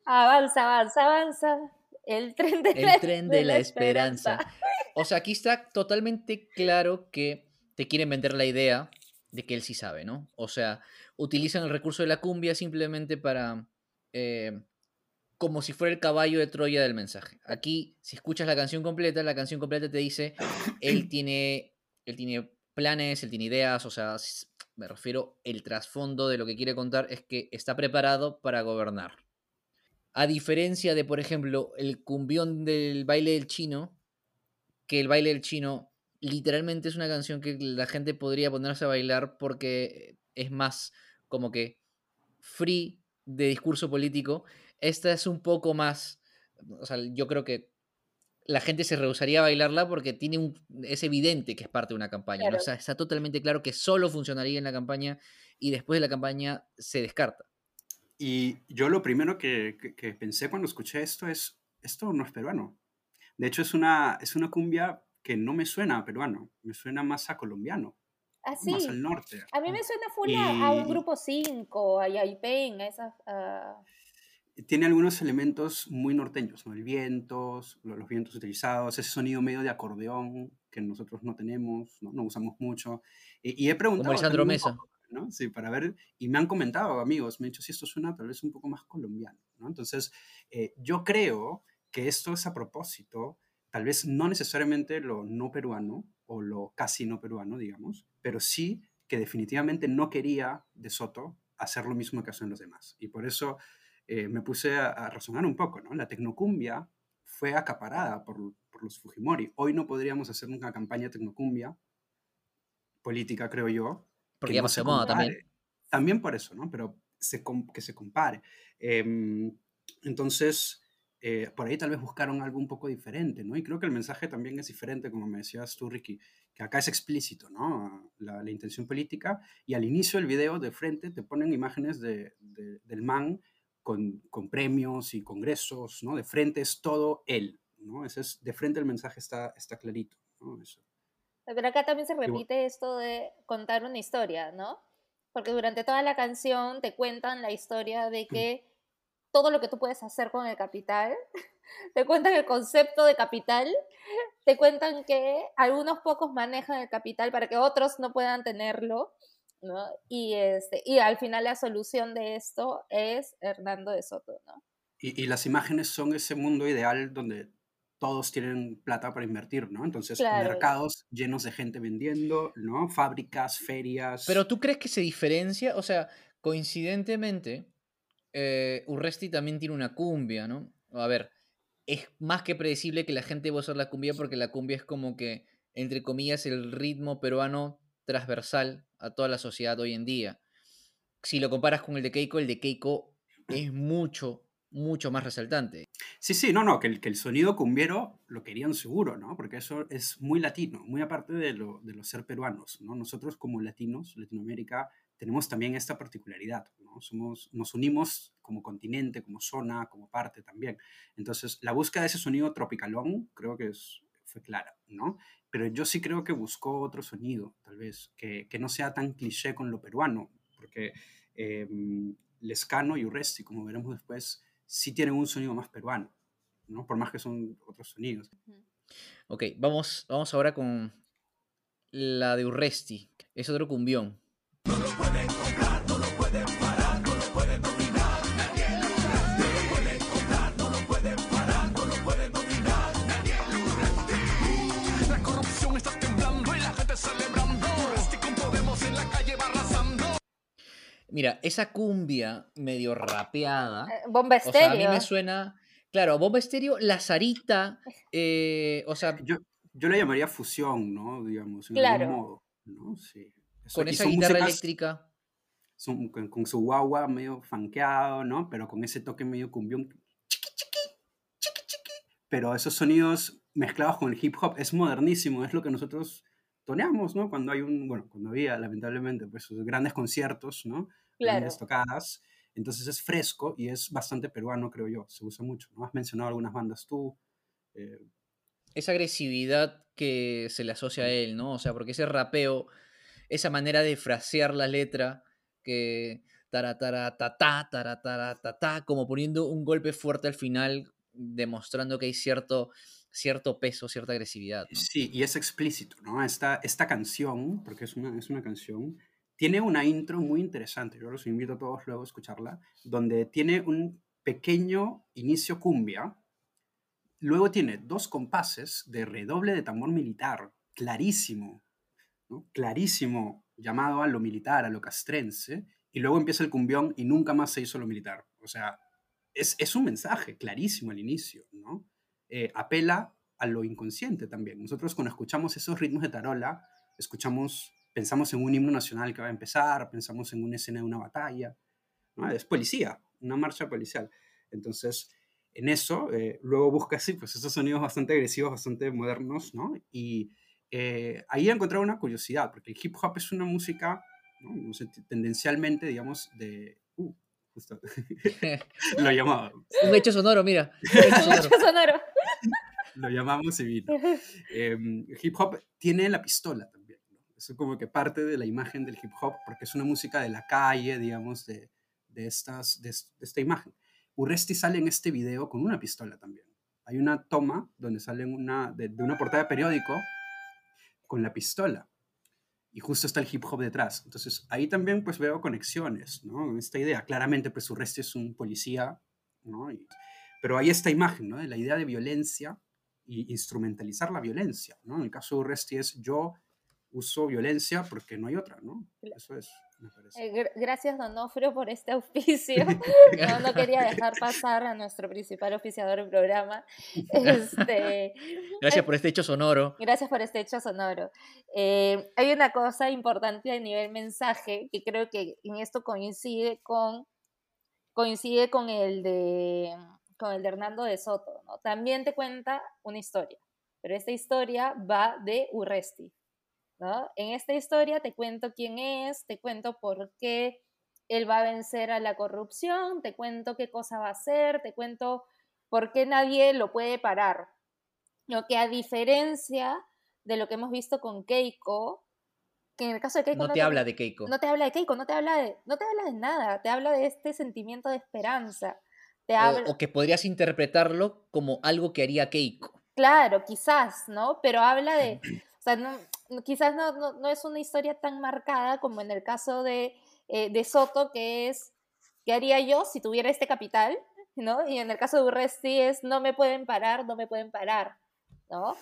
Avanza, avanza, avanza. El tren de, la, El tren de la esperanza. O sea, aquí está totalmente claro que te quieren vender la idea de que él sí sabe, ¿no? O sea, utilizan el recurso de la cumbia simplemente para... eh, como si fuera el caballo de Troya del mensaje. Aquí, si escuchas la canción completa, la canción completa te dice, él [clears throat] tiene, él tiene planes, él tiene ideas, o sea, me refiero, el trasfondo de lo que quiere contar es que está preparado para gobernar. A diferencia de, por ejemplo, el cumbión del baile del chino, que el baile del chino literalmente es una canción que la gente podría ponerse a bailar porque es más como que free de discurso político. Esta es un poco más, o sea, yo creo que la gente se rehusaría a bailarla porque tiene un, es evidente que es parte de una campaña. ¿no? O sea, está totalmente claro que solo funcionaría en la campaña y después de la campaña se descarta. Y yo lo primero que, que- que pensé cuando escuché esto es, esto no es peruano. De hecho, es una, es una cumbia que no me suena a peruano, me suena más a colombiano, Así. más al norte. A mí me suena full a, a un grupo 5, a Yaipen, a esas... Tiene algunos elementos muy norteños, ¿no? El viento, lo- los vientos utilizados, ese sonido medio de acordeón que nosotros no tenemos, no, no usamos mucho. Y, y he preguntado... Como un Mesa. poco, ¿no? Sí, para ver, y me han comentado amigos, me han dicho, si esto suena tal vez un poco más colombiano, ¿no? Entonces, eh, yo creo que esto es a propósito, tal vez no necesariamente lo no peruano o lo casi no peruano, digamos, pero sí que definitivamente no quería de Soto hacer lo mismo que hacen los demás. Y por eso eh, me puse a, a razonar un poco, ¿no? La tecnocumbia fue acaparada por, por los Fujimori. Hoy no podríamos hacer una campaña tecnocumbia política, creo yo, Porque que ya no pasó moda también. También por eso, ¿no? Pero se que se compare. Em, entonces, eh, por ahí tal vez buscaron algo un poco diferente, ¿no? Y creo que el mensaje también es diferente, como me decías tú, Ricky, que acá es explícito, ¿no? La, la intención política. Y al inicio del video, de frente, te ponen imágenes de, de- del man con, con premios y congresos, ¿no? De frente es todo él, ¿no? Ese es, de frente el mensaje está, está clarito, ¿no? Eso. Pero acá también se repite esto de contar una historia, ¿no? Porque durante toda la canción te cuentan la historia de que todo lo que tú puedes hacer con el capital, [laughs] te cuentan el concepto de capital, te cuentan que algunos pocos manejan el capital para que otros no puedan tenerlo, ¿no? Y, este, y al final la solución de esto es Hernando de Soto, ¿no? Y, y las imágenes son ese mundo ideal donde todos tienen plata para invertir, ¿no? Entonces, Claro. mercados llenos de gente vendiendo, ¿no? Fábricas, ferias. Pero tú crees que se diferencia, o sea, coincidentemente, eh, Urresti también tiene una cumbia, ¿no? A ver, es más que predecible que la gente va a usar la cumbia porque la cumbia es como que, entre comillas, el ritmo peruano transversal a toda la sociedad hoy en día. Si lo comparas con el de Keiko, el de Keiko es mucho, mucho más resaltante. Sí, sí, no, no, que el, que el sonido cumbiero lo querían seguro, ¿no? Porque eso es muy latino, muy aparte de lo, de ser peruanos, ¿no? Nosotros como latinos, Latinoamérica, tenemos también esta particularidad, ¿no? Somos, nos unimos como continente, como zona, como parte también. Entonces, la búsqueda de ese sonido tropicalón creo que es, fue clara, ¿no? Pero yo sí creo que buscó otro sonido, tal vez, que, que no sea tan cliché con lo peruano, porque eh, Lescano y Urresti, como veremos después, sí tienen un sonido más peruano, ¿no? Por más que son otros sonidos. Ok, vamos, vamos ahora con la de Urresti. Es otro cumbión. Mira, esa cumbia medio rapeada. Eh, Bomba O sea, a mí estéreo. me suena. Claro, Bomba Estéreo, La Sarita, eh, o sea, Yo, yo la llamaría fusión, ¿no? Digamos, en Claro. algún modo, ¿no? Sí. Eso- con esa son guitarra músicas- eléctrica. son- con, con su guagua medio fanqueado, ¿no? Pero con ese toque medio cumbión. chiqui, chiqui, chiqui, chiqui. Pero esos sonidos mezclados con el hip hop es modernísimo, es lo que nosotros toneamos, ¿no? Cuando hay un, bueno, cuando había, lamentablemente, pues esos grandes conciertos, ¿no? Claro. Grandes tocadas. Entonces es fresco y es bastante peruano, creo yo. Se usa mucho, ¿no? Has mencionado algunas bandas tú. eh, esa agresividad que se le asocia a él, ¿no? O sea, porque ese rapeo, esa manera de frasear la letra, que taratara ta ta taratara ta ta, como poniendo un golpe fuerte al final, demostrando que hay cierto, cierto peso, cierta agresividad. Sí, y es explícito, ¿no? Esta, esta canción, porque es una, es una canción, tiene una intro muy interesante, yo los invito a todos luego a escucharla, donde tiene un pequeño inicio cumbia, luego tiene dos compases de redoble de tambor militar, clarísimo, clarísimo, llamado a lo militar, a lo castrense, y luego empieza el cumbión y nunca más se hizo lo militar. O sea, es, es un mensaje clarísimo al inicio, ¿no? Eh, apela a lo inconsciente también. Nosotros cuando escuchamos esos ritmos de tarola, escuchamos, pensamos en un himno nacional que va a empezar, pensamos en una escena de una batalla, ¿no? es policía, una marcha policial. Entonces, en eso, eh, luego busca así, pues esos sonidos bastante agresivos, bastante modernos, ¿no? Y eh, ahí he encontrado una curiosidad, porque el hip hop es una música, ¿no? No sé, tendencialmente, digamos, de... Uh, justo, [laughs] lo llamaba, [laughs] Un hecho sonoro, mira. un hecho [laughs] Un sonoro. hecho sonoro. Lo llamamos y vino. Eh, hip hop tiene la pistola también. ¿no? Eso es como que parte de la imagen del hip hop, porque es una música de la calle, digamos, de, de, estas, de, de esta imagen. Urresti sale en este video con una pistola también. Hay una toma donde sale una, de, de una portada de periódico con la pistola. Y justo está el hip hop detrás. Entonces ahí también pues veo conexiones, ¿no? En esta idea. Claramente pues Urresti es un policía, ¿no? Y- pero hay esta imagen, ¿no? De la idea de violencia y instrumentalizar la violencia, ¿no? En el caso de Urresti es yo uso violencia porque no hay otra, ¿no? Eso es, me parece. Eh, gr- Gracias, Donofrio, por este auspicio. [laughs] No, no quería dejar pasar a nuestro principal oficiador del programa. [laughs] Este, Gracias por este hecho sonoro. Gracias por este hecho sonoro. Eh, hay una cosa importante a nivel mensaje que creo que en esto coincide con coincide con el de con el de Hernando de Soto, ¿no? También te cuenta una historia, pero esta historia va de Urresti, ¿no? En esta historia te cuento quién es, te cuento por qué él va a vencer a la corrupción, te cuento qué cosa va a hacer, te cuento por qué nadie lo puede parar, lo que a diferencia de lo que hemos visto con Keiko, que en el caso de Keiko No te habla de Keiko. no te habla de Keiko, no te habla de, no te habla de nada, te habla de este sentimiento de esperanza. Te O- que podrías interpretarlo como algo que haría Keiko. claro, quizás, ¿no? Pero habla de, o sea, no, quizás no, no, no es una historia tan marcada como en el caso de, eh, de Soto, que es, ¿qué haría yo si tuviera este capital? ¿No? Y en el caso de Urresti es, no me pueden parar, no me pueden parar, ¿no?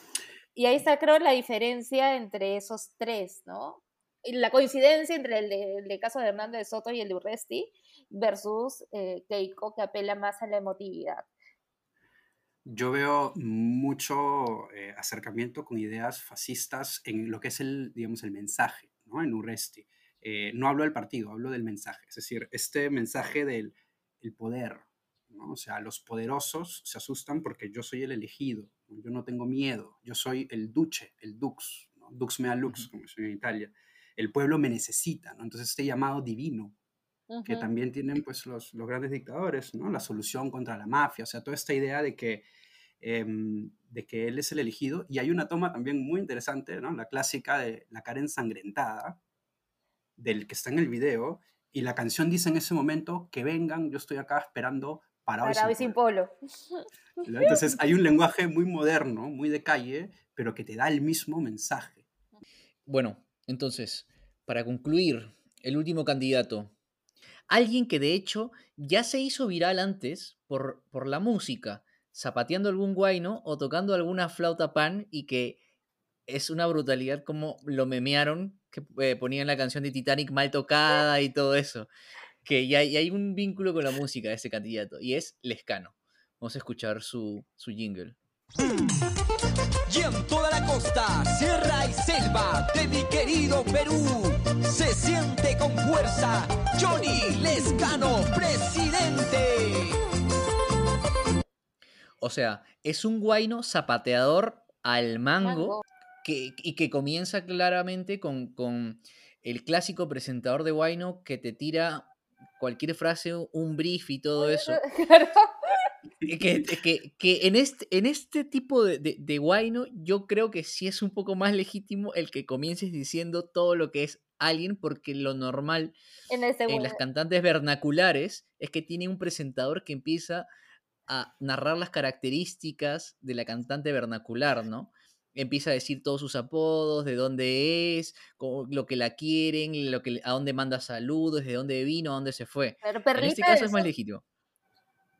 Y ahí está, creo, la diferencia entre esos tres, ¿no? Y la coincidencia entre el, de- el caso de Hernando de Soto y el de Urresti versus eh, Keiko, que apela más a la emotividad. Yo veo mucho eh, acercamiento con ideas fascistas en lo que es el, digamos, el mensaje, ¿no? En Urresti. Eh, no hablo del partido, hablo del mensaje. Es decir, este mensaje del el poder, ¿no? O sea, los poderosos se asustan porque yo soy el elegido, ¿no? yo no tengo miedo, yo soy el duce, el dux, ¿no? dux mea lux, como se en Italia. El pueblo me necesita, ¿no? Entonces este llamado divino, que también tienen pues los, los grandes dictadores, ¿no? La solución contra la mafia, o sea, toda esta idea de que, em, de que él es el elegido. Y hay una toma también muy interesante, ¿no? La clásica de la cara ensangrentada, del que está en el video, y la canción dice en ese momento, que vengan, yo estoy acá esperando parado, y Parado y sin sin polo". Entonces hay un lenguaje muy moderno, muy de calle, pero que te da el mismo mensaje. Bueno, entonces, para concluir, el último candidato. Alguien que de hecho ya se hizo viral antes por, por la música, zapateando algún guayno o tocando alguna flauta pan y que es una brutalidad como lo memearon, que eh, ponían la canción de Titanic mal tocada y todo eso. Que ya, hay un vínculo con la música de ese candidato y es Lescano. Vamos a escuchar su, su jingle. Y en toda la costa, sierra y selva de mi querido Perú, se siente con fuerza Johnny Lescano, presidente. O sea, es un guayno zapateador al mango, Mango. Que, y que comienza claramente con, con el clásico presentador de guayno que te tira cualquier frase, un brief y todo eso. [laughs] Claro. Que, que- que en, este, en este tipo de, de, de guayno yo creo que sí es un poco más legítimo el que comiences diciendo todo lo que es alguien porque lo normal En las cantantes vernaculares es que tiene un presentador que empieza a narrar las características de la cantante vernacular, ¿no? Empieza a decir todos sus apodos, de dónde es, lo que la quieren, lo que, a dónde manda saludos, de dónde vino, a dónde se fue. Pero En este caso es más legítimo.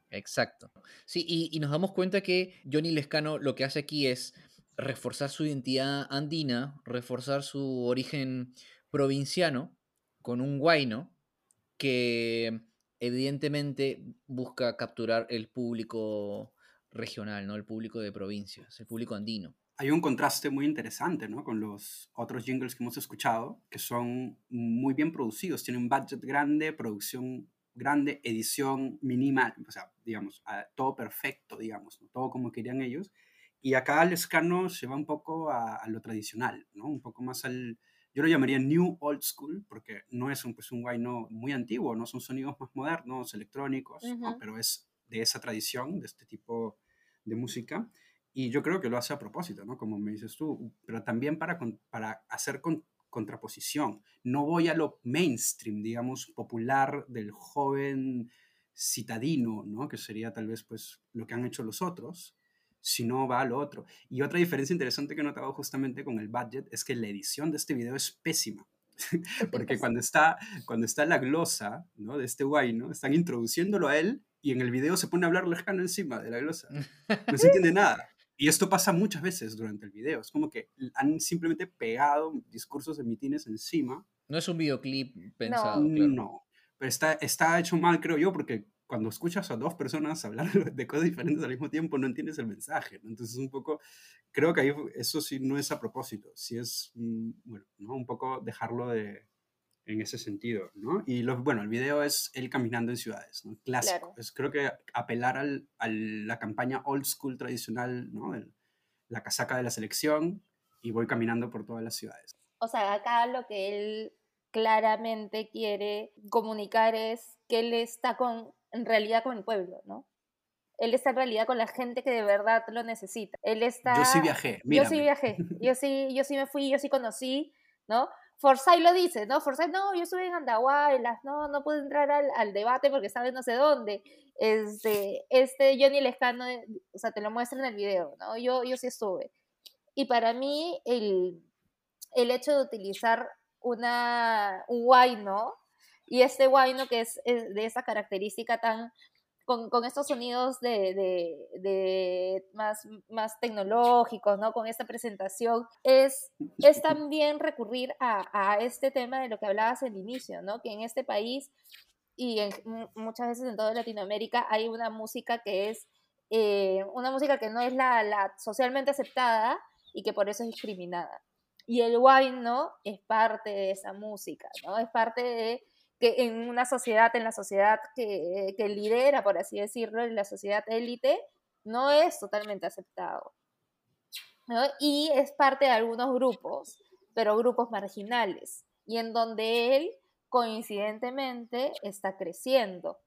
Exacto. Sí, y, y nos damos cuenta que Johnny Lescano lo que hace aquí es reforzar su identidad andina, reforzar su origen provinciano con un guayno que evidentemente busca capturar el público regional, ¿no? El público de provincias, el público andino. hay un contraste muy interesante ¿no? con los otros jingles que hemos escuchado, que son muy bien producidos, tienen un budget grande, producción grande, edición minimal, o sea, digamos, todo perfecto, digamos, ¿no? todo como querían ellos. Y acá Lescano se va un poco a, a lo tradicional, ¿no? un poco más al, yo lo llamaría New Old School, porque no es un, pues, un guayno muy antiguo, no son sonidos más modernos, electrónicos, ¿no? Pero es de esa tradición, de este tipo de música. Y yo creo que lo hace a propósito, ¿no? Como me dices tú, pero también para, para hacer con- contraposición. No voy a lo mainstream, digamos, popular del joven citadino, ¿no? Que sería tal vez pues lo que han hecho los otros, sino va a lo otro. Y otra diferencia interesante que he notado justamente con el budget es que la edición de este video es pésima. [laughs] Porque cuando está, cuando está la glosa ¿no? de este guay, ¿no? están introduciéndolo a él y en el video se pone a hablar lejano encima de la glosa. No se entiende nada. Y esto pasa muchas veces durante el video. Es como que han simplemente pegado discursos de mitines encima. No es un videoclip pensado, claro. No. Pero está, está hecho mal, creo yo, porque cuando escuchas a dos personas [laughs] hablar de cosas diferentes al mismo tiempo, no entiendes el mensaje. ¿no? Entonces, un poco, creo que ahí eso sí no es a propósito. Sí es, mm, bueno, ¿no? un poco dejarlo de, en ese sentido, ¿no? Y bueno, el video es él caminando en ciudades, ¿no? Clásico. Claro. Es, creo que apelar al, a la campaña old school tradicional, ¿no? El- la casaca de la selección y voy caminando por todas las ciudades. O sea, acá lo que él claramente quiere comunicar es que él está con, en realidad con el pueblo, ¿no? Él está en realidad con la gente que de verdad lo necesita. Él está... Yo sí viajé, Yo sí mírame. viajé, [laughs] yo sí, yo sí me fui, yo sí conocí, ¿no? Forsyth lo dice, ¿no? Forsyth, no, yo estuve en Andahuaylas, no, no pude entrar al, al debate porque estaba en no sé dónde. Este, este Johnny Lescano, o sea, te lo muestra en el video, ¿no? Yo, yo sí estuve. Y para mí, el, el hecho de utilizar una, un guayno, y este guayno que es, es de esa característica tan, con, con estos sonidos de, de, más, más tecnológicos, ¿no? Con esta presentación, es, es también recurrir a, a este tema de lo que hablabas al inicio, ¿no? Que en este país y en, mu- muchas veces en toda Latinoamérica hay una música que es eh, una música que no es la, la socialmente aceptada y que por eso es discriminada. Y el ¿no? es parte de esa música, ¿no? Es parte de que en una sociedad, en la sociedad que, que lidera, por así decirlo, en la sociedad élite, no es totalmente aceptado. ¿no? Y es parte de algunos grupos, pero grupos marginales, y en donde él coincidentemente está creciendo,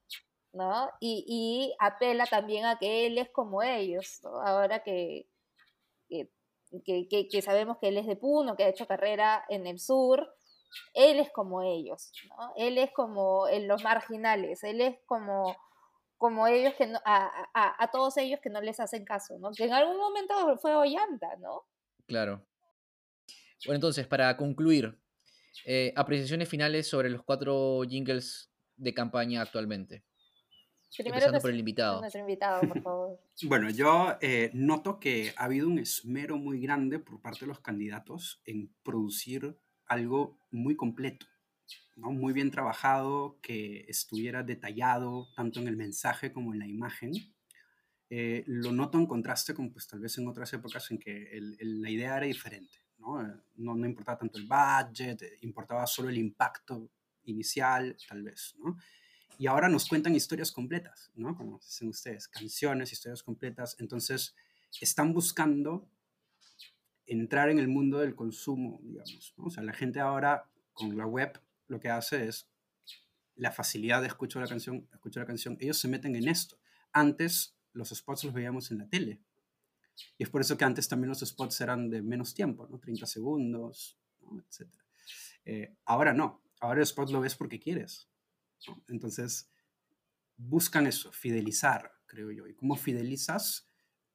¿no? Y, y apela también a que él es como ellos, ¿no? Ahora que, que, que- que- sabemos que él es de Puno, que ha hecho carrera en el sur, él es como ellos, ¿no? Él es como en los marginales, él es como, como ellos que no, a, a- a todos ellos que no les hacen caso, ¿no? Que en algún momento fue Ollanta, ¿no? Claro. Bueno, entonces, para concluir, eh, apreciaciones finales sobre los cuatro jingles de campaña actualmente. Primero Empezando por el invitado. nuestro invitado, por favor. [laughs] Bueno, yo eh, noto que ha habido un esmero muy grande por parte de los candidatos en producir algo muy completo, muy bien trabajado, que estuviera detallado tanto en el mensaje como en la imagen. eh, lo noto en contraste con pues tal vez en otras épocas en que la idea era diferente, ¿no? Eh, ¿no? no importaba tanto el budget, eh, importaba solo el impacto inicial, tal vez, ¿no? Y ahora nos cuentan historias completas, ¿no? Como dicen ustedes, canciones, historias completas. Entonces, están buscando entrar en el mundo del consumo, digamos. ¿no? O sea, la gente ahora con la web lo que hace es la facilidad de escuchar la canción, escuchar la canción. Ellos se meten en esto. Antes los spots los veíamos en la tele. Y es por eso que antes también los spots eran de menos tiempo, ¿no? 30 segundos, ¿no? etc. Eh, ahora no. Ahora el spot lo ves porque quieres. Entonces, buscan eso, fidelizar, creo yo. ¿Y cómo fidelizas?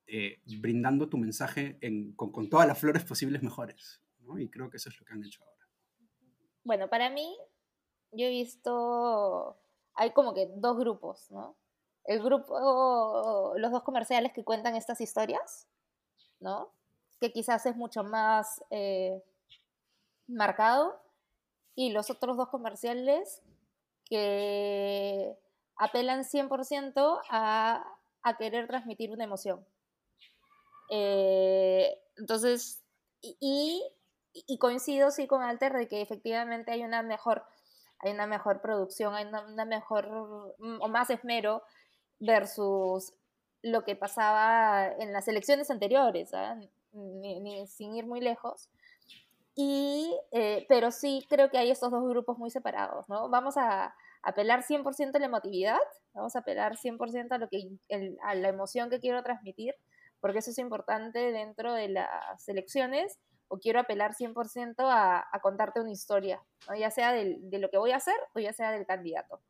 Eh, brindando tu mensaje en- con, con todas las flores posibles mejores. ¿no? Y creo que eso es lo que han hecho ahora. Bueno, para mí, yo he visto, hay como que dos grupos, ¿no? El grupo, los dos comerciales que cuentan estas historias, ¿no? Que quizás es mucho más eh, marcado. Y los otros dos comerciales que apelan 100% a, a querer transmitir una emoción. Eh, entonces, y, y- coincido sí con Alter de que efectivamente hay una mejor, hay una mejor producción, hay una, mejor mm, o más esmero versus lo que pasaba en las elecciones anteriores, ¿ah? Sin ir muy lejos. Y, eh, pero sí creo que hay estos dos grupos muy separados, ¿no? Vamos a apelar 100% a la emotividad, vamos a apelar 100% a, lo que, el- a la emoción que quiero transmitir, porque eso es importante dentro de las elecciones, o quiero apelar 100% a, a contarte una historia, ya sea de lo que voy a hacer o ya sea del candidato.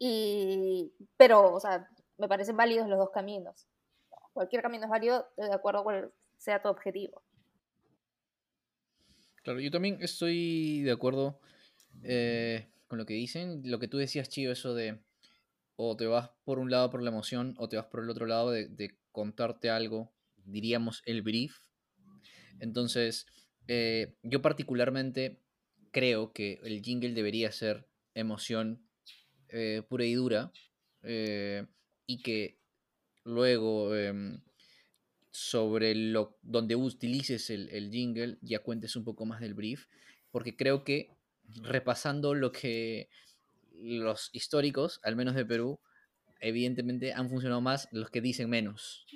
Y, pero, o sea, me parecen válidos los dos caminos. Cualquier camino es válido de acuerdo a cuál sea tu objetivo. Claro, yo también estoy de acuerdo eh, con lo que dicen. Lo que tú decías, Chío, eso de o te vas por un lado por la emoción o te vas por el otro lado de contarte algo, diríamos el brief. Entonces, eh, yo particularmente creo que el jingle debería ser emoción eh, pura y dura eh, y que luego em, sobre lo donde utilices el, el jingle ya cuentes un poco más del brief porque creo que repasando lo que los históricos, al menos de Perú, evidentemente han funcionado más los que dicen menos.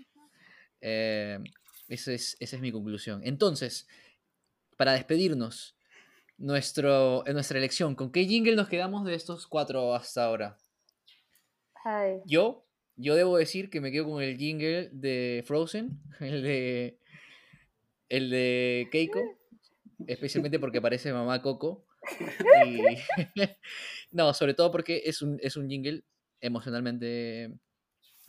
Eh, esa, es, esa es mi conclusión. Entonces, para despedirnos, nuestro, en nuestra elección, ¿con qué jingle nos quedamos de estos cuatro hasta ahora? Ay, Yo, yo debo decir que me quedo con el jingle de Frozen, [laughs] el de, el de Keiko, [laughs] especialmente porque aparece mamá Coco. [laughs] Y no, sobre todo porque es un, es un jingle emocionalmente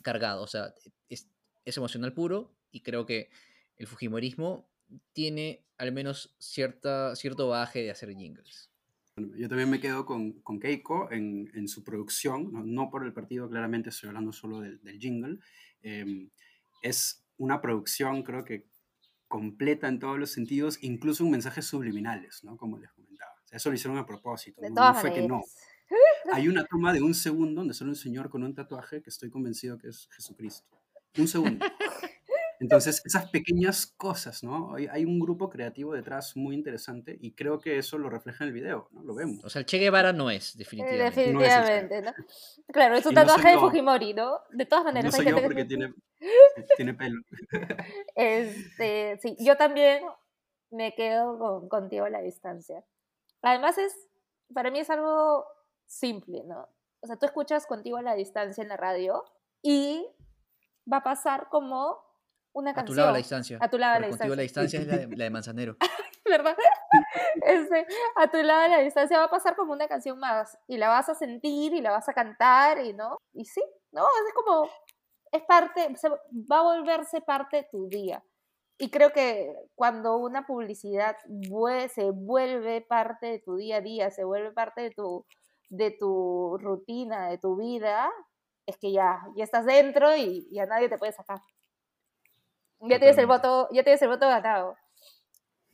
cargado, o sea, es, es emocional puro y creo que el Fujimorismo tiene al menos cierta, cierto baje de hacer jingles. Yo también me quedo con, con Keiko en, en su producción, no, no por el partido, claramente estoy hablando solo del, del jingle. Eh, es una producción, creo que completa en todos los sentidos, incluso en mensajes subliminales, ¿no? Como les comentaba. O sea, eso lo hicieron a propósito. de no, todas no fue que no. Hay una toma de un segundo donde sale un señor con un tatuaje que estoy convencido que es Jesucristo. Un segundo. Entonces, esas pequeñas cosas, ¿no? Hay, un grupo creativo detrás muy interesante y creo que eso lo refleja en el video, ¿no? Lo vemos. O sea, el Che Guevara no es, Eh, definitivamente. Definitivamente, ¿no? Claro, es un Y no tatuaje de. Fujimori, ¿no? De todas No maneras, hay soy yo gente porque tiene, [laughs] tiene pelo. Este, sí, yo también me quedo con, contigo a la distancia. Además es, para mí es algo simple, ¿no? O sea, tú escuchas contigo a la distancia en la radio y va a pasar como una A tu canción. lado a la distancia. A tu lado a la Pero contigo a la distancia. distancia es la de, [laughs] la de Manzanero. [laughs] ¿verdad? Este, a tu lado a la distancia va a pasar como una canción más y la vas a sentir y la vas a cantar y no y sí, no es como es parte se- va a volverse parte de tu día y creo que cuando una publicidad se vuelve parte de tu día a día se vuelve parte de tu de tu rutina de tu vida es que ya ya estás dentro y, y a nadie te puede sacar. Ya tienes el voto ya tienes el voto ganado.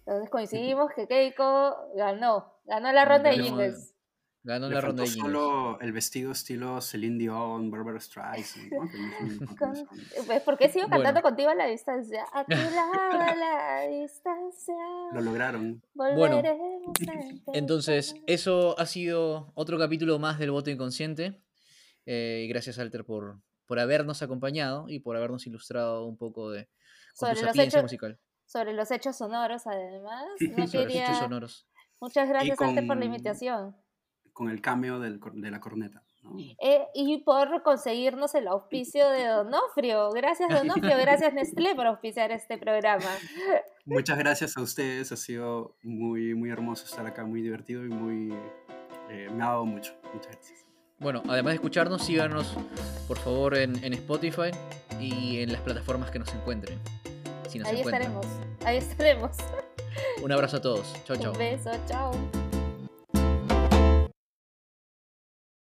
Entonces [laughs] coincidimos que Keiko ganó, ganó la ronda de jingles. Ganó Le la ronda faltó de solo el vestido estilo Celine Dion, Barbara Streisand, ¿no? [laughs] Con- pues, ¿Por qué sigo Bueno. cantando contigo a la distancia? A tu lado a [laughs] la distancia. Lo lograron. Volveremos a empezar. Entonces, eso ha sido otro capítulo más del voto inconsciente. Eh, y gracias, Alter, por, por habernos acompañado y por habernos ilustrado un poco de con Sobre tu los sapiencia hechos- musical. Sobre los hechos sonoros, además. [laughs] No Sobre los hechos quería... sonoros. Muchas gracias, Arte, por la con- invitación. Con el cambio del cor- de la corneta. ¿no? Eh, y por conseguirnos el auspicio de Donofrio. Gracias, Donofrio. Gracias, Nestlé, por auspiciar este programa. [laughs] Muchas gracias a ustedes. Ha sido muy, muy hermoso estar acá, muy divertido y muy. eh, me ha dado mucho. Muchas gracias. Bueno, además de escucharnos, síganos por favor en, en Spotify y en las plataformas que nos encuentren. Si nos Ahí encuentran. estaremos. Ahí estaremos. Un abrazo a todos. Chao, chao. Un beso. Chao.